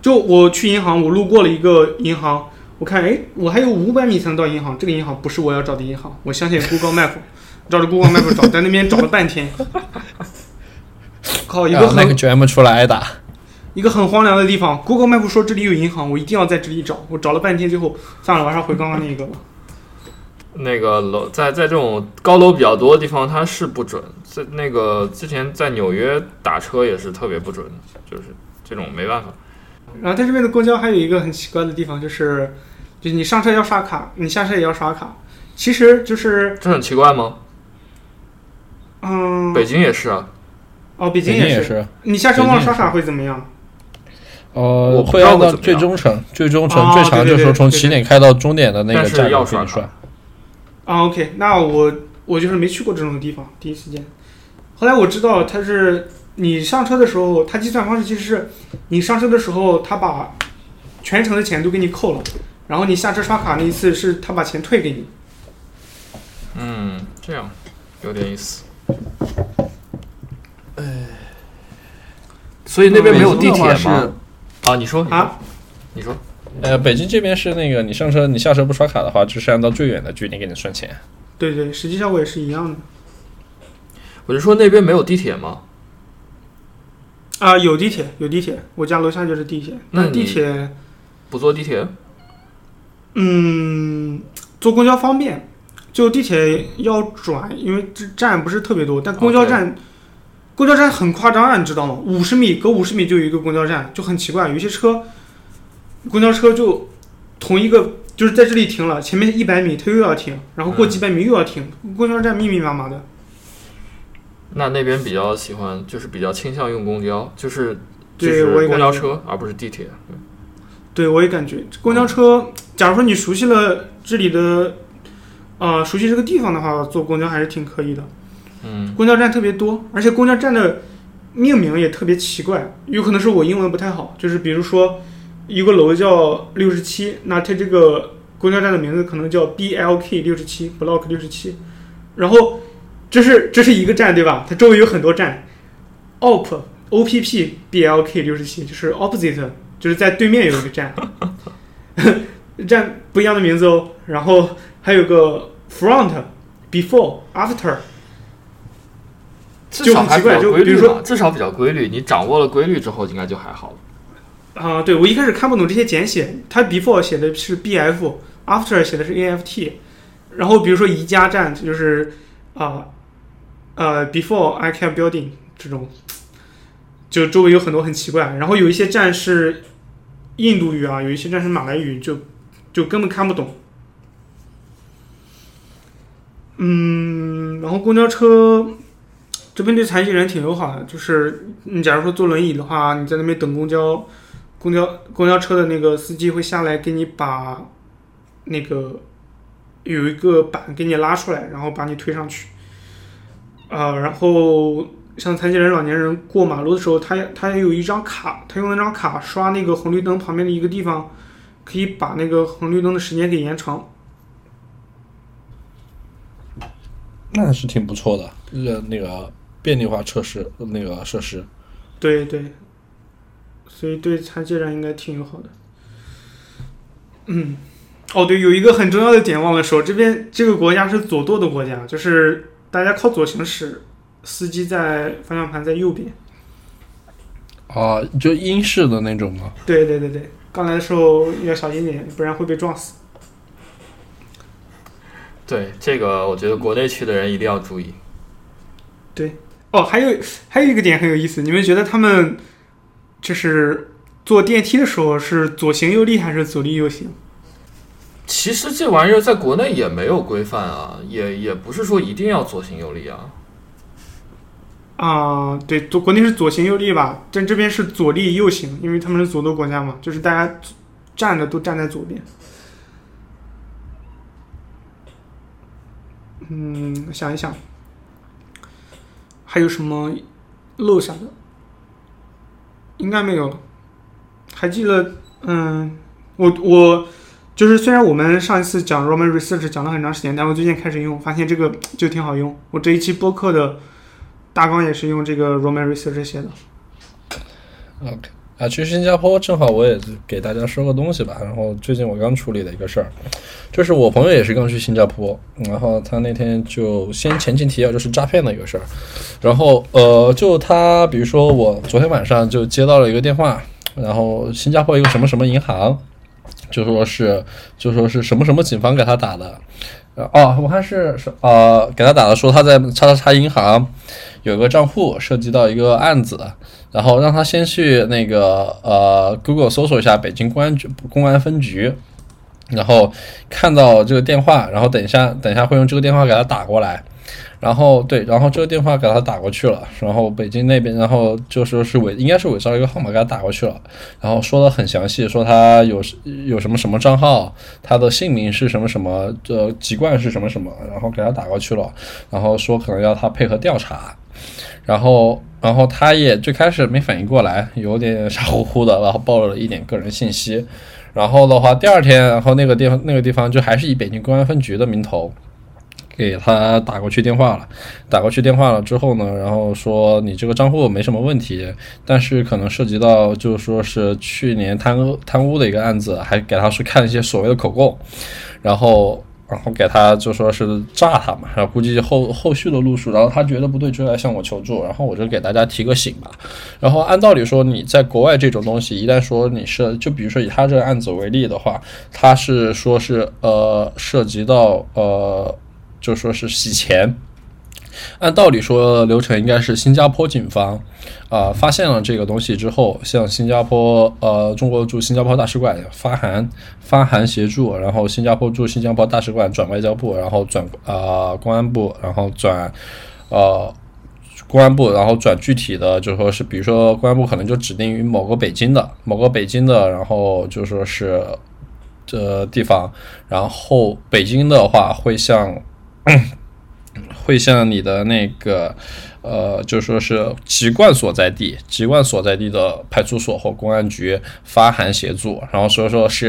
B: 就我去银行，我路过了一个银行，我看哎，我还有五百米才能到银行，这个银行不是我要找的银行。我相信 Google Map，照着 Google Map 找，在那边找了半天。靠，一个
C: 啊，
B: 很、
C: 那个 GM 出来挨打。
B: 一个很荒凉的地方，Google Map 说这里有银行，我一定要在这里找。我找了半天，最后算了，我还是回刚刚那个吧。
A: 那个楼在在这种高楼比较多的地方，它是不准。在那个之前在纽约打车也是特别不准，就是这种没办法。
B: 然后在这边的公交还有一个很奇怪的地方，就是就是你上车要刷卡，你下车也要刷卡。其实就是
A: 这很奇怪吗？
B: 嗯，
A: 北京也是啊。
B: 哦，北
C: 北
B: 京是。
C: 也是。
B: 你下车忘了刷卡会怎么样？
C: 呃，
A: 我
C: 会按照最终程，最终程
B: 哦
C: 最长就是说从起点开到终点的那个站
A: 要刷卡
C: 给你刷。
B: 啊，OK，那我我就是没去过这种地方，第一时间。后来我知道它是你上车的时候，它计算方式其实是你上车的时候，他把全程的钱都给你扣了，然后你下车刷卡那一次是他把钱退给你。
A: 嗯，这样有点意思。哎所以那边没有地铁吗？啊，你说
B: 啊，
A: 你说，
C: 呃，北京这边是那个你上车你下车不刷卡的话，就是按照最远的距离给你算钱。
B: 对对，实际效果也是一样的。
A: 我就说那边没有地铁吗？
B: 啊，有地铁，有地铁，我家楼下就是地铁。
A: 那
B: 地
A: 你
B: 铁，
A: 不坐地铁？
B: 嗯，坐公交方便，就地铁要转，因为这站不是特别多，但公交站公交站很夸张啊，你知道吗？五十米隔五十米就有一个公交站，就很奇怪。有些车，公交车就同一个，就是在这里停了，前面一百米它又要停，然后过
A: 嗯
B: 几百米又要停，公交站密密麻麻的。
A: 那那边比较喜欢，就是比较倾向用公交，就是就是公交车，而不是地铁。
B: 对，我也感觉公交车，假如说你熟悉了这里的，呃，熟悉这个地方的话，坐公交还是挺可以的。
A: 嗯，
B: 公交站特别多，而且公交站的命名也特别奇怪，有可能是我英文不太好，就是比如说，一个楼叫六十七，那它这个公交站的名字可能叫 BLK 六十七，Block 六十七。然后这是这是一个站对吧？它周围有很多站，OP OPP BLK 六十七就是 opposite，就是在对面有一个站，站不一样的名字哦。然后还有个 Front Before After。
A: 至少还
B: 怪就
A: 规律
B: 比如说
A: 嘛，至少比较规律。你掌握了规律之后，应该就还好了。
B: 啊、对我一开始看不懂这些简写，它 before 写的是 bf，after 写的是 aft，然后比如说宜家站就是啊呃呃 before IKEA building 这种，就周围有很多很奇怪，然后有一些站是印度语啊，有一些站是马来语，就就根本看不懂。嗯，然后公交车这边对残疾人挺友好的，就是你假如说坐轮椅的话，你在那边等公交。公交公交车的那个司机会下来给你把那个有一个板给你拉出来，然后把你推上去。呃，然后像残疾人、老年人过马路的时候，他他也有一张卡，他用那张卡刷那个红绿灯旁边的一个地方，可以把那个红绿灯的时间给延长。
C: 那是挺不错的，呃，那个便利化设施那个设施。
B: 对对，所以对残疾人应该挺友好的。嗯，哦对，有一个很重要的点忘了说，这边这个国家是左舵的国家，就是大家靠左行驶，司机在方向盘在右边。
C: 啊，就英式的那种吗？
B: 对对对对，刚来的时候要小心点，不然会被撞死。
A: 对这个，我觉得国内去的人一定要注意。
B: 对哦，还有还有一个点很有意思，你们觉得他们就是坐电梯的时候是左行右立还是左立右行？
A: 其实这玩意儿在国内也没有规范啊，也也不是说一定要左行右立啊。
B: 啊、对，左国内是左行右立吧，但这边是左立右行，因为他们是左舵国家嘛，就是大家站的都站在左边。嗯，想一想，还有什么漏下的？应该没有了。还记得，嗯，我我就是虽然我们上一次讲 Roman Research 讲了很长时间，但我最近开始用，发现这个就挺好用。我这一期播客的大纲也是用这个 Roman Research 写的。
C: OK 啊，去新加坡正好我也给大家说个东西吧。然后最近我刚处理的一个事儿，就是我朋友也是刚去新加坡，然后他那天就先前进提要，就是诈骗的一个事儿。然后呃，就他比如说我昨天晚上就接到了一个电话，然后新加坡一个什么什么银行，就说是就说是什么什么警方给他打的。哦，我看是是呃，给他打的说他在叉叉叉银行有个账户涉及到一个案子，然后让他先去那个呃 Google 搜索一下北京公安局公安分局，然后看到这个电话，然后等一下等一下会用这个电话给他打过来，然后对，然后这个电话给他打过去了，然后北京那边，然后就说是伪应该是伪造一个号码给他打过去了，然后说的很详细，说他有有什么什么账号，他的姓名是什么什么，呃籍贯是什么什么，然后给他打过去了，然后说可能要他配合调查。然后，然后他也最开始没反应过来，有点傻乎乎的，然后暴露了一点个人信息。然后的话，第二天，然后那个地方那个地方就还是以北京公安分局的名头。给他打过去电话了。打过去电话了之后呢，然后说你这个账户没什么问题，但是可能涉及到就是说是去年贪污贪污的一个案子，还给他去看一些所谓的口供，然后。然后给他就说是炸他嘛，然后估计后后续的路数，然后他觉得不对就来向我求助，然后我就给大家提个醒吧。然后按道理说你在国外这种东西，一旦说你是就比如说以他这个案子为例的话，他是说是呃涉及到呃就说是洗钱。按道理说，流程应该是新加坡警方，啊、发现了这个东西之后，向新加坡呃中国驻新加坡大使馆发函，发函协助，然后新加坡驻新加坡大使馆转外交部，然后转啊、公安部，然后转呃公安部，然后转具体的，就说是比如说公安部可能就指定于某个北京的某个北京的，然后就说是这地方，然后北京的话会向。会向你的那个呃，就说是籍贯所在地、籍贯所在地的派出所或公安局发函协助，然后所以说是，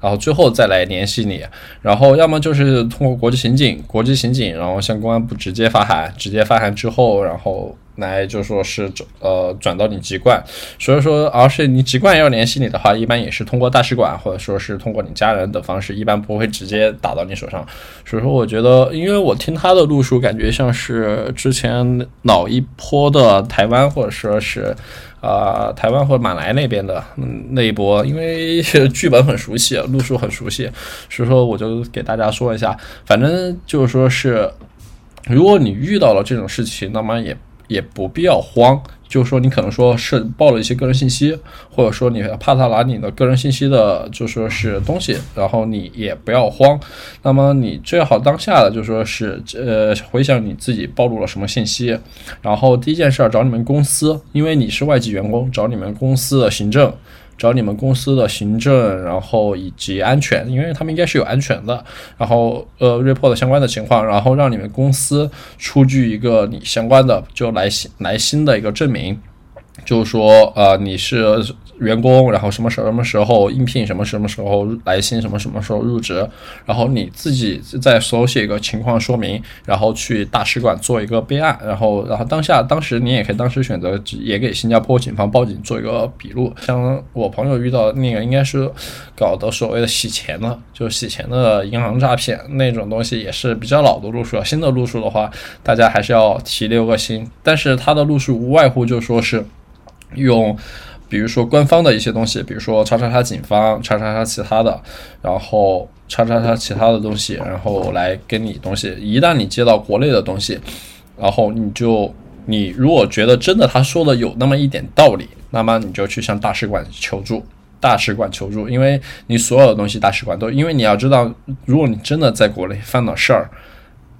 C: 然后最后再来联系你，然后要么就是通过国际刑警，国际刑警，然后向公安部直接发函，直接发函之后，然后。来就说是转呃转到你籍贯，所以说，而是你籍贯要联系你的话，一般也是通过大使馆或者说是通过你家人的方式，一般不会直接打到你手上。所以说，我觉得，因为我听他的路数，感觉像是之前老一波的台湾或者说是啊台湾或者马来那边的那一波，因为剧本很熟悉，路数很熟悉，所以说我就给大家说一下，反正就是说是，如果你遇到了这种事情，那么也。也不必要慌，就是说你可能说是报了一些个人信息，或者说你怕他拿你的个人信息的，就说是东西，然后你也不要慌。那么你最好当下的就说是呃回想你自己暴露了什么信息，然后第一件事儿找你们公司，因为你是外籍员工，找你们公司的行政。找你们公司的行政，然后以及安全，因为他们应该是有安全的，然后呃，report 相关的情况，然后让你们公司出具一个你相关的就来新来新的一个证明，就是说呃你是。员工，然后什么时什么时候应聘，什么什么时候来新，什么什么时候入职，然后你自己再手写一个情况说明，然后去大使馆做一个备案，然后然后当下当时你也可以当时选择也给新加坡警方报警做一个笔录。像我朋友遇到那个应该是搞的所谓的洗钱的，就洗钱的银行诈骗那种东西，也是比较老的路数了。新的路数的话，大家还是要提留个心。但是它的路数无外乎就说是用。比如说官方的一些东西，比如说叉叉叉警方，叉叉叉其他的，然后叉叉叉其他的东西，然后来跟你东西。一旦你接到国内的东西，然后你就你如果觉得真的他说的有那么一点道理，那么你就去向大使馆求助，大使馆求助，因为你所有的东西大使馆都，因为你要知道，如果你真的在国内犯了事儿，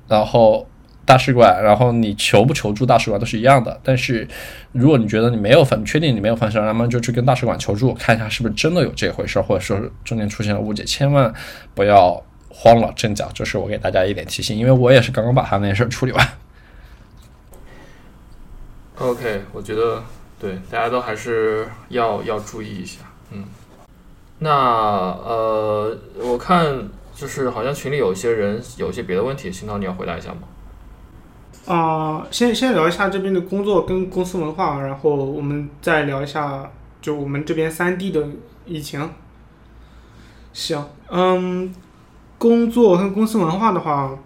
C: 然后。大使馆，然后你求不求助大使馆都是一样的。但是，如果你觉得你没有犯，确定你没有犯事，那么就去跟大使馆求助，看一下是不是真的有这回事，或者说中间出现了误解，千万不要慌了阵脚。这是我给大家一点提醒，因为我也是刚刚把他那件事处理完。
A: OK，我觉得对大家都还是要要注意一下。嗯，那呃，我看就是好像群里有一些人有一些别的问题，新涛你要回答一下吗？
B: 啊，先先聊一下这边的工作跟公司文化，然后我们再聊一下就我们这边三 D 的疫情。行，嗯，工作跟公司文化的话，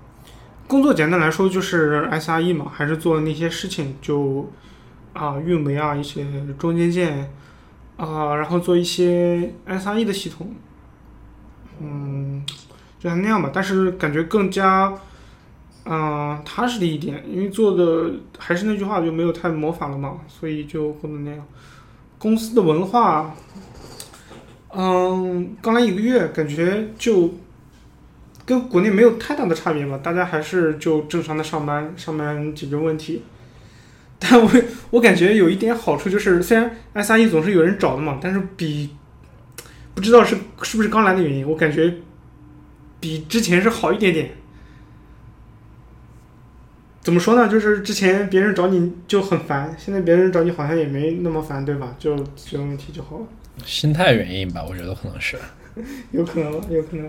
B: 工作简单来说就是 SRE 嘛，还是做那些事情，就啊运维啊一些中间件啊，然后做一些 SRE 的系统，嗯，就像那样吧，但是感觉更加。嗯，踏实的一点，因为做的还是那句话，就没有太模仿了嘛，所以就不能那样。公司的文化，嗯，刚来一个月，感觉就跟国内没有太大的差别嘛，大家还是就正常的上班，上班解决问题。但我我感觉有一点好处就是，虽然 SRE 总是有人找的嘛，但是比不知道是是不是刚来的原因，我感觉比之前是好一点点。怎么说呢？就是之前别人找你就很烦，现在别人找你好像也没那么烦，对吧？就这个问题就好了。
C: 心态原因吧，我觉得可能是。
B: 有可能，有可能。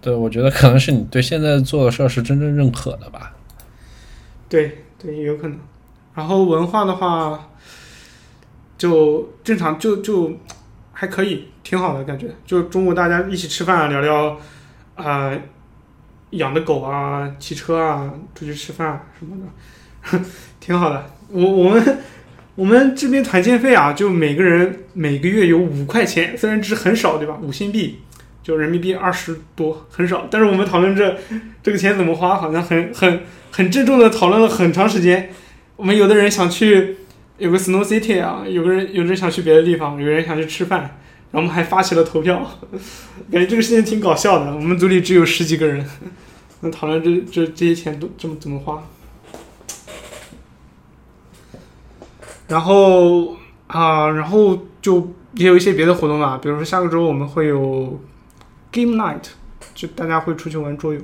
C: 对，我觉得可能是你对现在做的事儿是真正认可的吧。
B: 对对，有可能。然后文化的话，就正常，就就还可以，挺好的感觉。就中午大家一起吃饭聊聊，啊。养的狗啊，骑车啊，出去吃饭什么的，挺好的。我我们我们这边团建费啊，就每个人每个月有五块钱，虽然只是很少，对吧？五新币，就人民币二十多，很少。但是我们讨论这这个钱怎么花，好像很很很郑重的讨论了很长时间。我们有的人想去有个 Snow City 啊，有个人有人想去别的地方，有人想去吃饭，然后我们还发起了投票，感觉这个事情挺搞笑的。我们组里只有十几个人。那讨论这这这些钱都怎么怎么花？然后啊，然后就也有一些别的活动吧，比如说下个周我们会有 game night，就大家会出去玩桌游。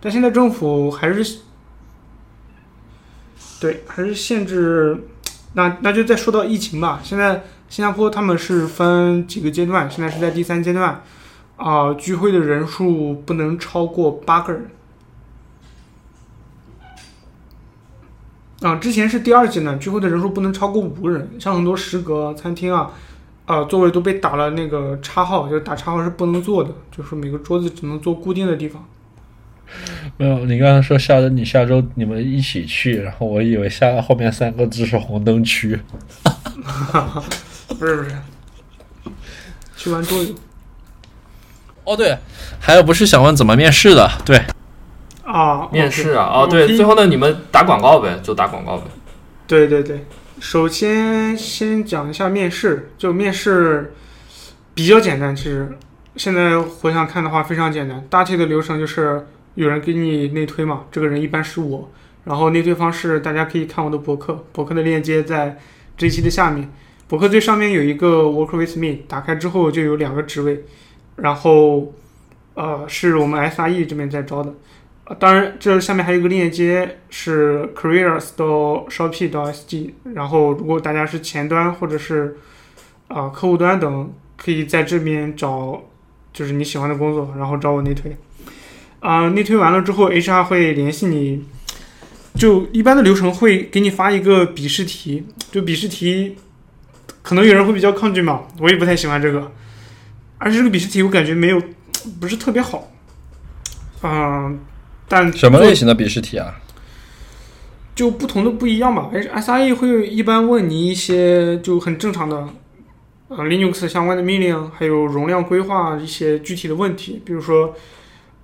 B: 但现在政府还是对，还是限制。那那就再说到疫情吧。现在新加坡他们是分几个阶段，现在是在第三阶段，啊、聚会的人数不能超过八个人。啊，之前是第二季呢，聚会的人数不能超过五个人，像很多食阁、餐厅啊，啊、座位都被打了那个叉号，就是打叉号是不能坐的，就是每个桌子只能坐固定的地方。
C: 没有，你刚才说下周你下周你们一起去，然后我以为下后面三个字是红灯区。
B: 不是不是，去玩桌游
C: 哦，对，还有不是想问怎么面试的？对，
B: 啊，
A: 面试啊，哦，对，最后呢，你们打广告呗，就打广告呗。
B: 对对对，首先先讲一下面试，就面试比较简单，其实。现在回想看的话非常简单，大体的流程就是有人给你内推嘛，这个人一般是我，然后内推方式大家可以看我的博客，博客的链接在这一期的下面，博客最上面有一个 Work with me，打开之后就有两个职位，然后呃是我们 SRE 这边在招的。当然，这下面还有一个链接是 careers 到 Shopee 到 SG，然后如果大家是前端或者是啊、客户端等，可以在这边找就是你喜欢的工作，然后找我内推。啊、内推完了之后，HR 会联系你，就一般的流程会给你发一个笔试题，就笔试题，可能有人会比较抗拒嘛，我也不太喜欢这个，而且这个笔试题我感觉没有不是特别好，嗯、但
C: 什么类型的笔试题啊？
B: 就不同的不一样吧。S SRE 会一般问你一些就很正常的，呃，Linux 相关的命令，还有容量规划一些具体的问题，比如说，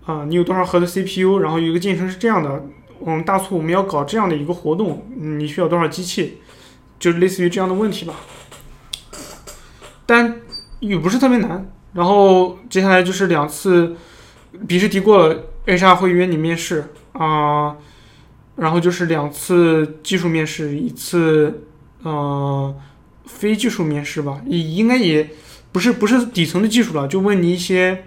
B: 啊、你有多少核的 CPU，然后有一个进程是这样的，嗯，大促我们要搞这样的一个活动，嗯你需要多少机器，就类似于这样的问题吧。但也不是特别难。然后接下来就是两次笔试题过了，HR 会约你面试啊。然后就是两次技术面试，一次呃非技术面试吧，也应该也不是不是底层的技术了，就问你一些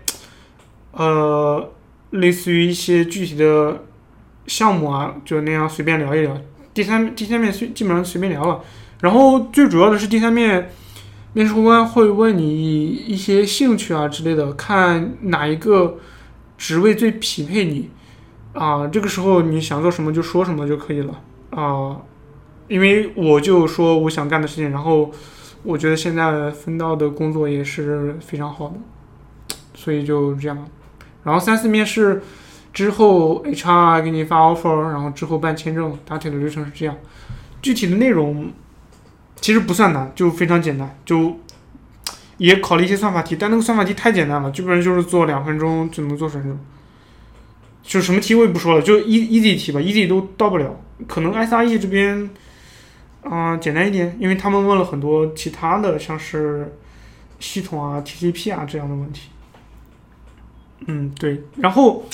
B: 呃类似于一些具体的项目啊，就那样随便聊一聊。第三第三面随基本上随便聊了，然后最主要的是第三面面试官会问你一些兴趣啊之类的，看哪一个职位最匹配你。啊，这个时候你想做什么就说什么就可以了啊，因为我就说我想干的事情，然后我觉得现在分到的工作也是非常好的，所以就这样。然后三次面试之后，HR 给你发 offer，然后之后办签证，大体的流程是这样。具体的内容其实不算难，就非常简单，就也考了一些算法题，但那个算法题太简单了，基本上就是做两分钟就能做成这种。就什么题我也不说了，就 e easy 题吧，easy 都到不了。可能 SRE 这边，啊、简单一点，因为他们问了很多其他的，像是系统啊、TCP 啊这样的问题。嗯，对。然后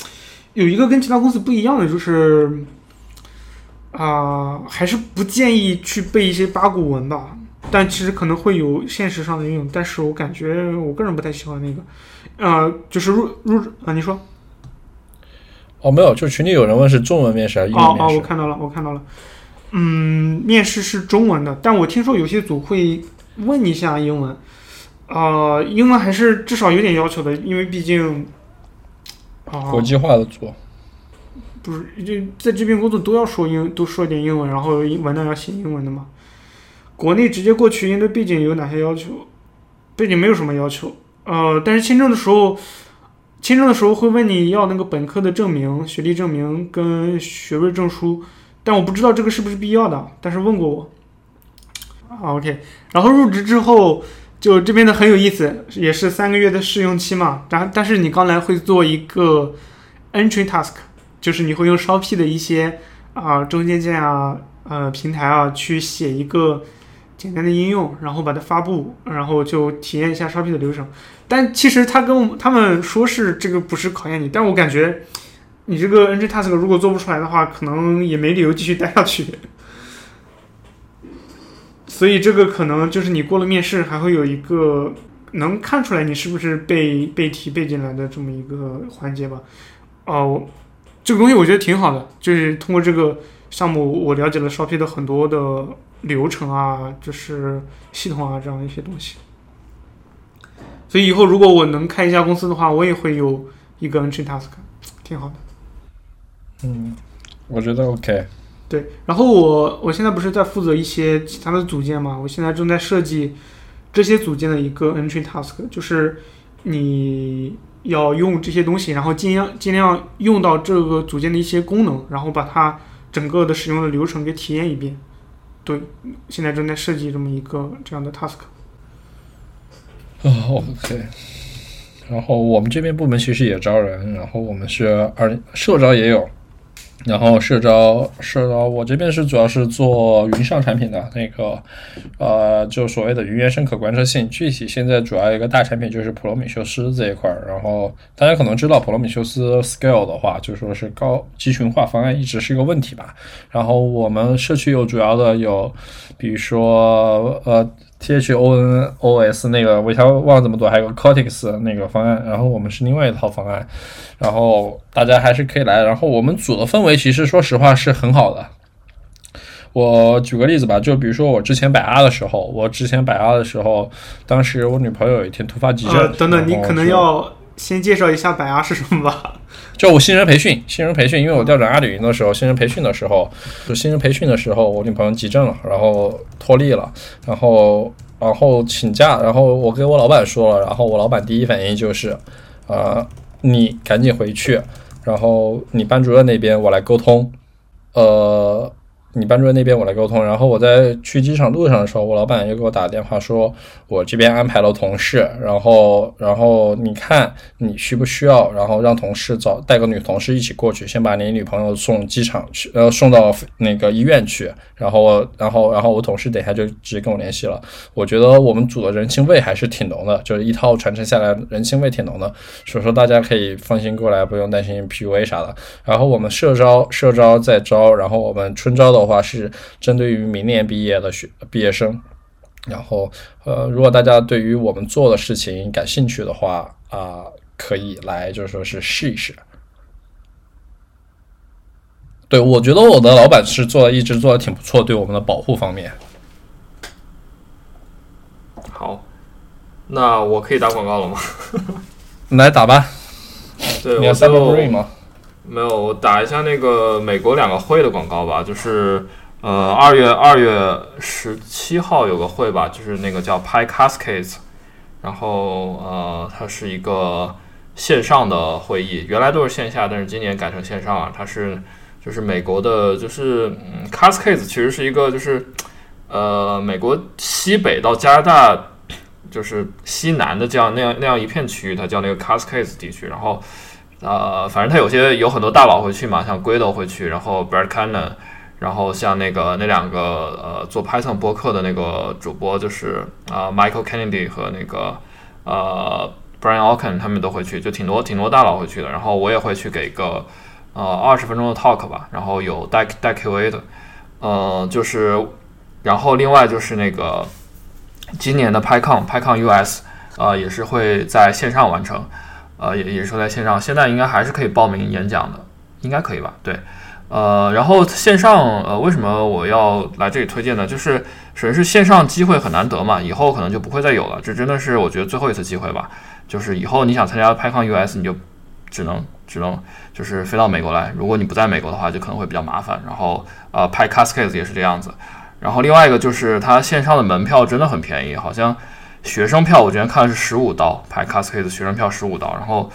B: 有一个跟其他公司不一样的就是，啊、还是不建议去背一些八股文吧。但其实可能会有现实上的应用，但是我感觉我个人不太喜欢那个，呃，就是入入啊，你说。
C: 哦，没有，就群里有人问是中文面试还是英
B: 哦哦，
C: 文面试？
B: 我看到了，我看到了。嗯，面试是中文的，但我听说有些组会问一下英文。呃，英文还是至少有点要求的，因为毕竟啊、
C: 国际化的组。
B: 不是就在这边工作都要说英，都说点英文，然后文档要写英文的嘛。国内直接过去应对背景有哪些要求？背景没有什么要求，呃，但是签证的时候，签证的时候会问你要那个本科的证明、学历证明跟学位证书，但我不知道这个是不是必要的，但是问过我。，OK，然后入职之后，就这边的很有意思，也是三个月的试用期嘛，但但是你刚来会做一个 entry task，就是你会用 shope 的一些啊、中间件啊、呃平台啊去写一个简单的应用，然后把它发布，然后就体验一下 Shopee 的流程。但其实他跟他们说是这个不是考验你，但我感觉你这个 ng task 如果做不出来的话，可能也没理由继续待下去。所以这个可能就是你过了面试，还会有一个能看出来你是不是被被提背进来的这么一个环节吧。哦、这个东西我觉得挺好的，就是通过这个项目，我了解了 Shopee 的很多的流程啊，就是系统啊这样一些东西。所以以后如果我能开一家公司的话，我也会有一个 Entry Task，挺好的。
C: 嗯，我觉得 OK。
B: 对，然后我我现在不是在负责一些其他的组件嘛？我现在正在设计这些组件的一个 Entry Task，就是你要用这些东西，然后尽量尽量用到这个组件的一些功能，然后把它整个的使用的流程给体验一遍。对，现在正在设计这么一个这样的 Task。
C: 啊，OK。然后我们这边部门其实也招人，然后我们是二社招也有。然后社招社招，我这边是主要是做云上产品的那个，呃，就所谓的云原生可观测性。具体现在主要一个大产品就是普罗米修斯这一块儿。然后大家可能知道普罗米修斯 Scale 的话，就说是高集群化方案一直是一个问题吧。然后我们社区有主要的有，比如说呃。T H O N O S 那个我一下忘了怎么读，还有个 Cortex 那个方案，然后我们是另外一套方案，然后大家还是可以来，然后我们组的氛围其实说实话是很好的。我举个例子吧，就比如说我之前摆 R 的时候，我之前摆 R 的时候，当时我女朋友有一天突发急症，
B: 等等，你可能要先介绍一下摆 R 是什么吧。
C: 就我新人培训，新人培训，因为我调转阿里云的时候，新人培训的时候，就新人培训的时候，我女朋友急症了，然后脱力了，然后然后请假，然后我给我老板说了，然后我老板第一反应就是，呃，你赶紧回去，然后你班主任那边我来沟通，呃。你班主任那边我来沟通，然后我在去机场路上的时候，我老板又给我打电话说，我这边安排了同事，然后然后你看你需不需要，然后让同事找带个女同事一起过去，先把你女朋友送机场去，呃送到那个医院去，然后然后然后我同事等一下就直接跟我联系了。我觉得我们组的人情味还是挺浓的，就是一套传承下来人情味挺浓的，所以说大家可以放心过来，不用担心 PUA 啥的。然后我们社招社招在招，然后我们春招的。的话是针对于明年毕业的学毕业生，然后呃，如果大家对于我们做的事情感兴趣的话啊，可以来就是说是试一试。对我觉得我的老板是做的一直做的挺不错，对我们的保护方面。
A: 好，那我可以打广告了吗？
C: 来打吧。
A: 对，
C: 你要 c y b e r 吗？
A: 没有，我打一下那个美国两个会的广告吧，就是呃二月二月十七号有个会吧，就是那个叫 Pi Cascades，然后呃它是一个线上的会议，原来都是线下，但是今年改成线上了。它是就是美国的，就是嗯 Cascades 其实是一个就是呃美国西北到加拿大就是西南的这样那样那样一片区域，它叫那个 Cascades 地区，然后。呃，反正他有些有很多大佬会去嘛，像 Guido 会去，然后 Brad Cannon，然后像那个那两个呃做 Python 播客的那个主播，就是啊 Michael Kennedy 和那个呃 Brian Alken，他们都会去，就挺多挺多大佬会去的。然后我也会去给一个呃二十分钟的 talk 吧，然后有带带 QA 的，呃，就是然后另外就是那个今年的 PyCon PyCon US，呃也是会在线上完成。呃，也也是说在线上，现在应该还是可以报名演讲的，应该可以吧？对，呃，然后线上，呃，为什么我要来这里推荐呢？就是首先是线上机会很难得嘛，以后可能就不会再有了，这真的是我觉得最后一次机会吧。就是以后你想参加 PyCon US，你就只能只能就是飞到美国来，如果你不在美国的话，就可能会比较麻烦。然后，呃，PyCascades 也是这样子。然后另外一个就是它线上的门票真的很便宜，好像。学生票我之前看的是十五刀，排 Cascade 学生票十五刀，然后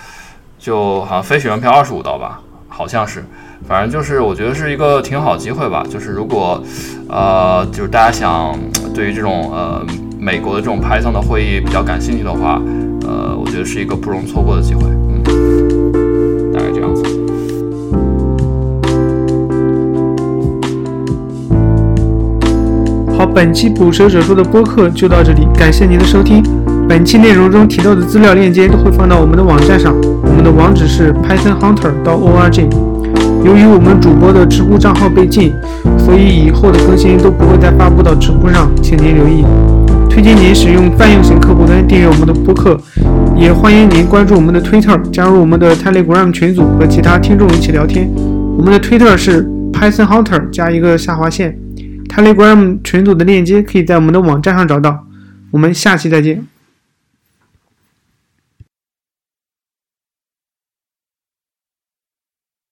A: 就好像非学生票二十五刀吧，好像是，反正就是我觉得是一个挺好机会吧。就是如果呃，就是大家想对于这种呃美国的这种 Python 的会议比较感兴趣的话，呃，我觉得是一个不容错过的机会。
B: 本期捕蛇者说的播客就到这里，感谢您的收听。本期内容中提到的资料链接都会放到我们的网站上，我们的网址是 pythonhunter 到 org。由于我们主播的知乎账号被禁，所以以后的更新都不会再发布到知乎上，请您留意。推荐您使用泛用型客户端订阅我们的播客，也欢迎您关注我们的 Twitter，加入我们的 Telegram 群组和其他听众一起聊天。我们的 Twitter 是。Python Hunter 加一个下划线，Telegram 群组的链接可以在我们的网站上找到。我们下期再见。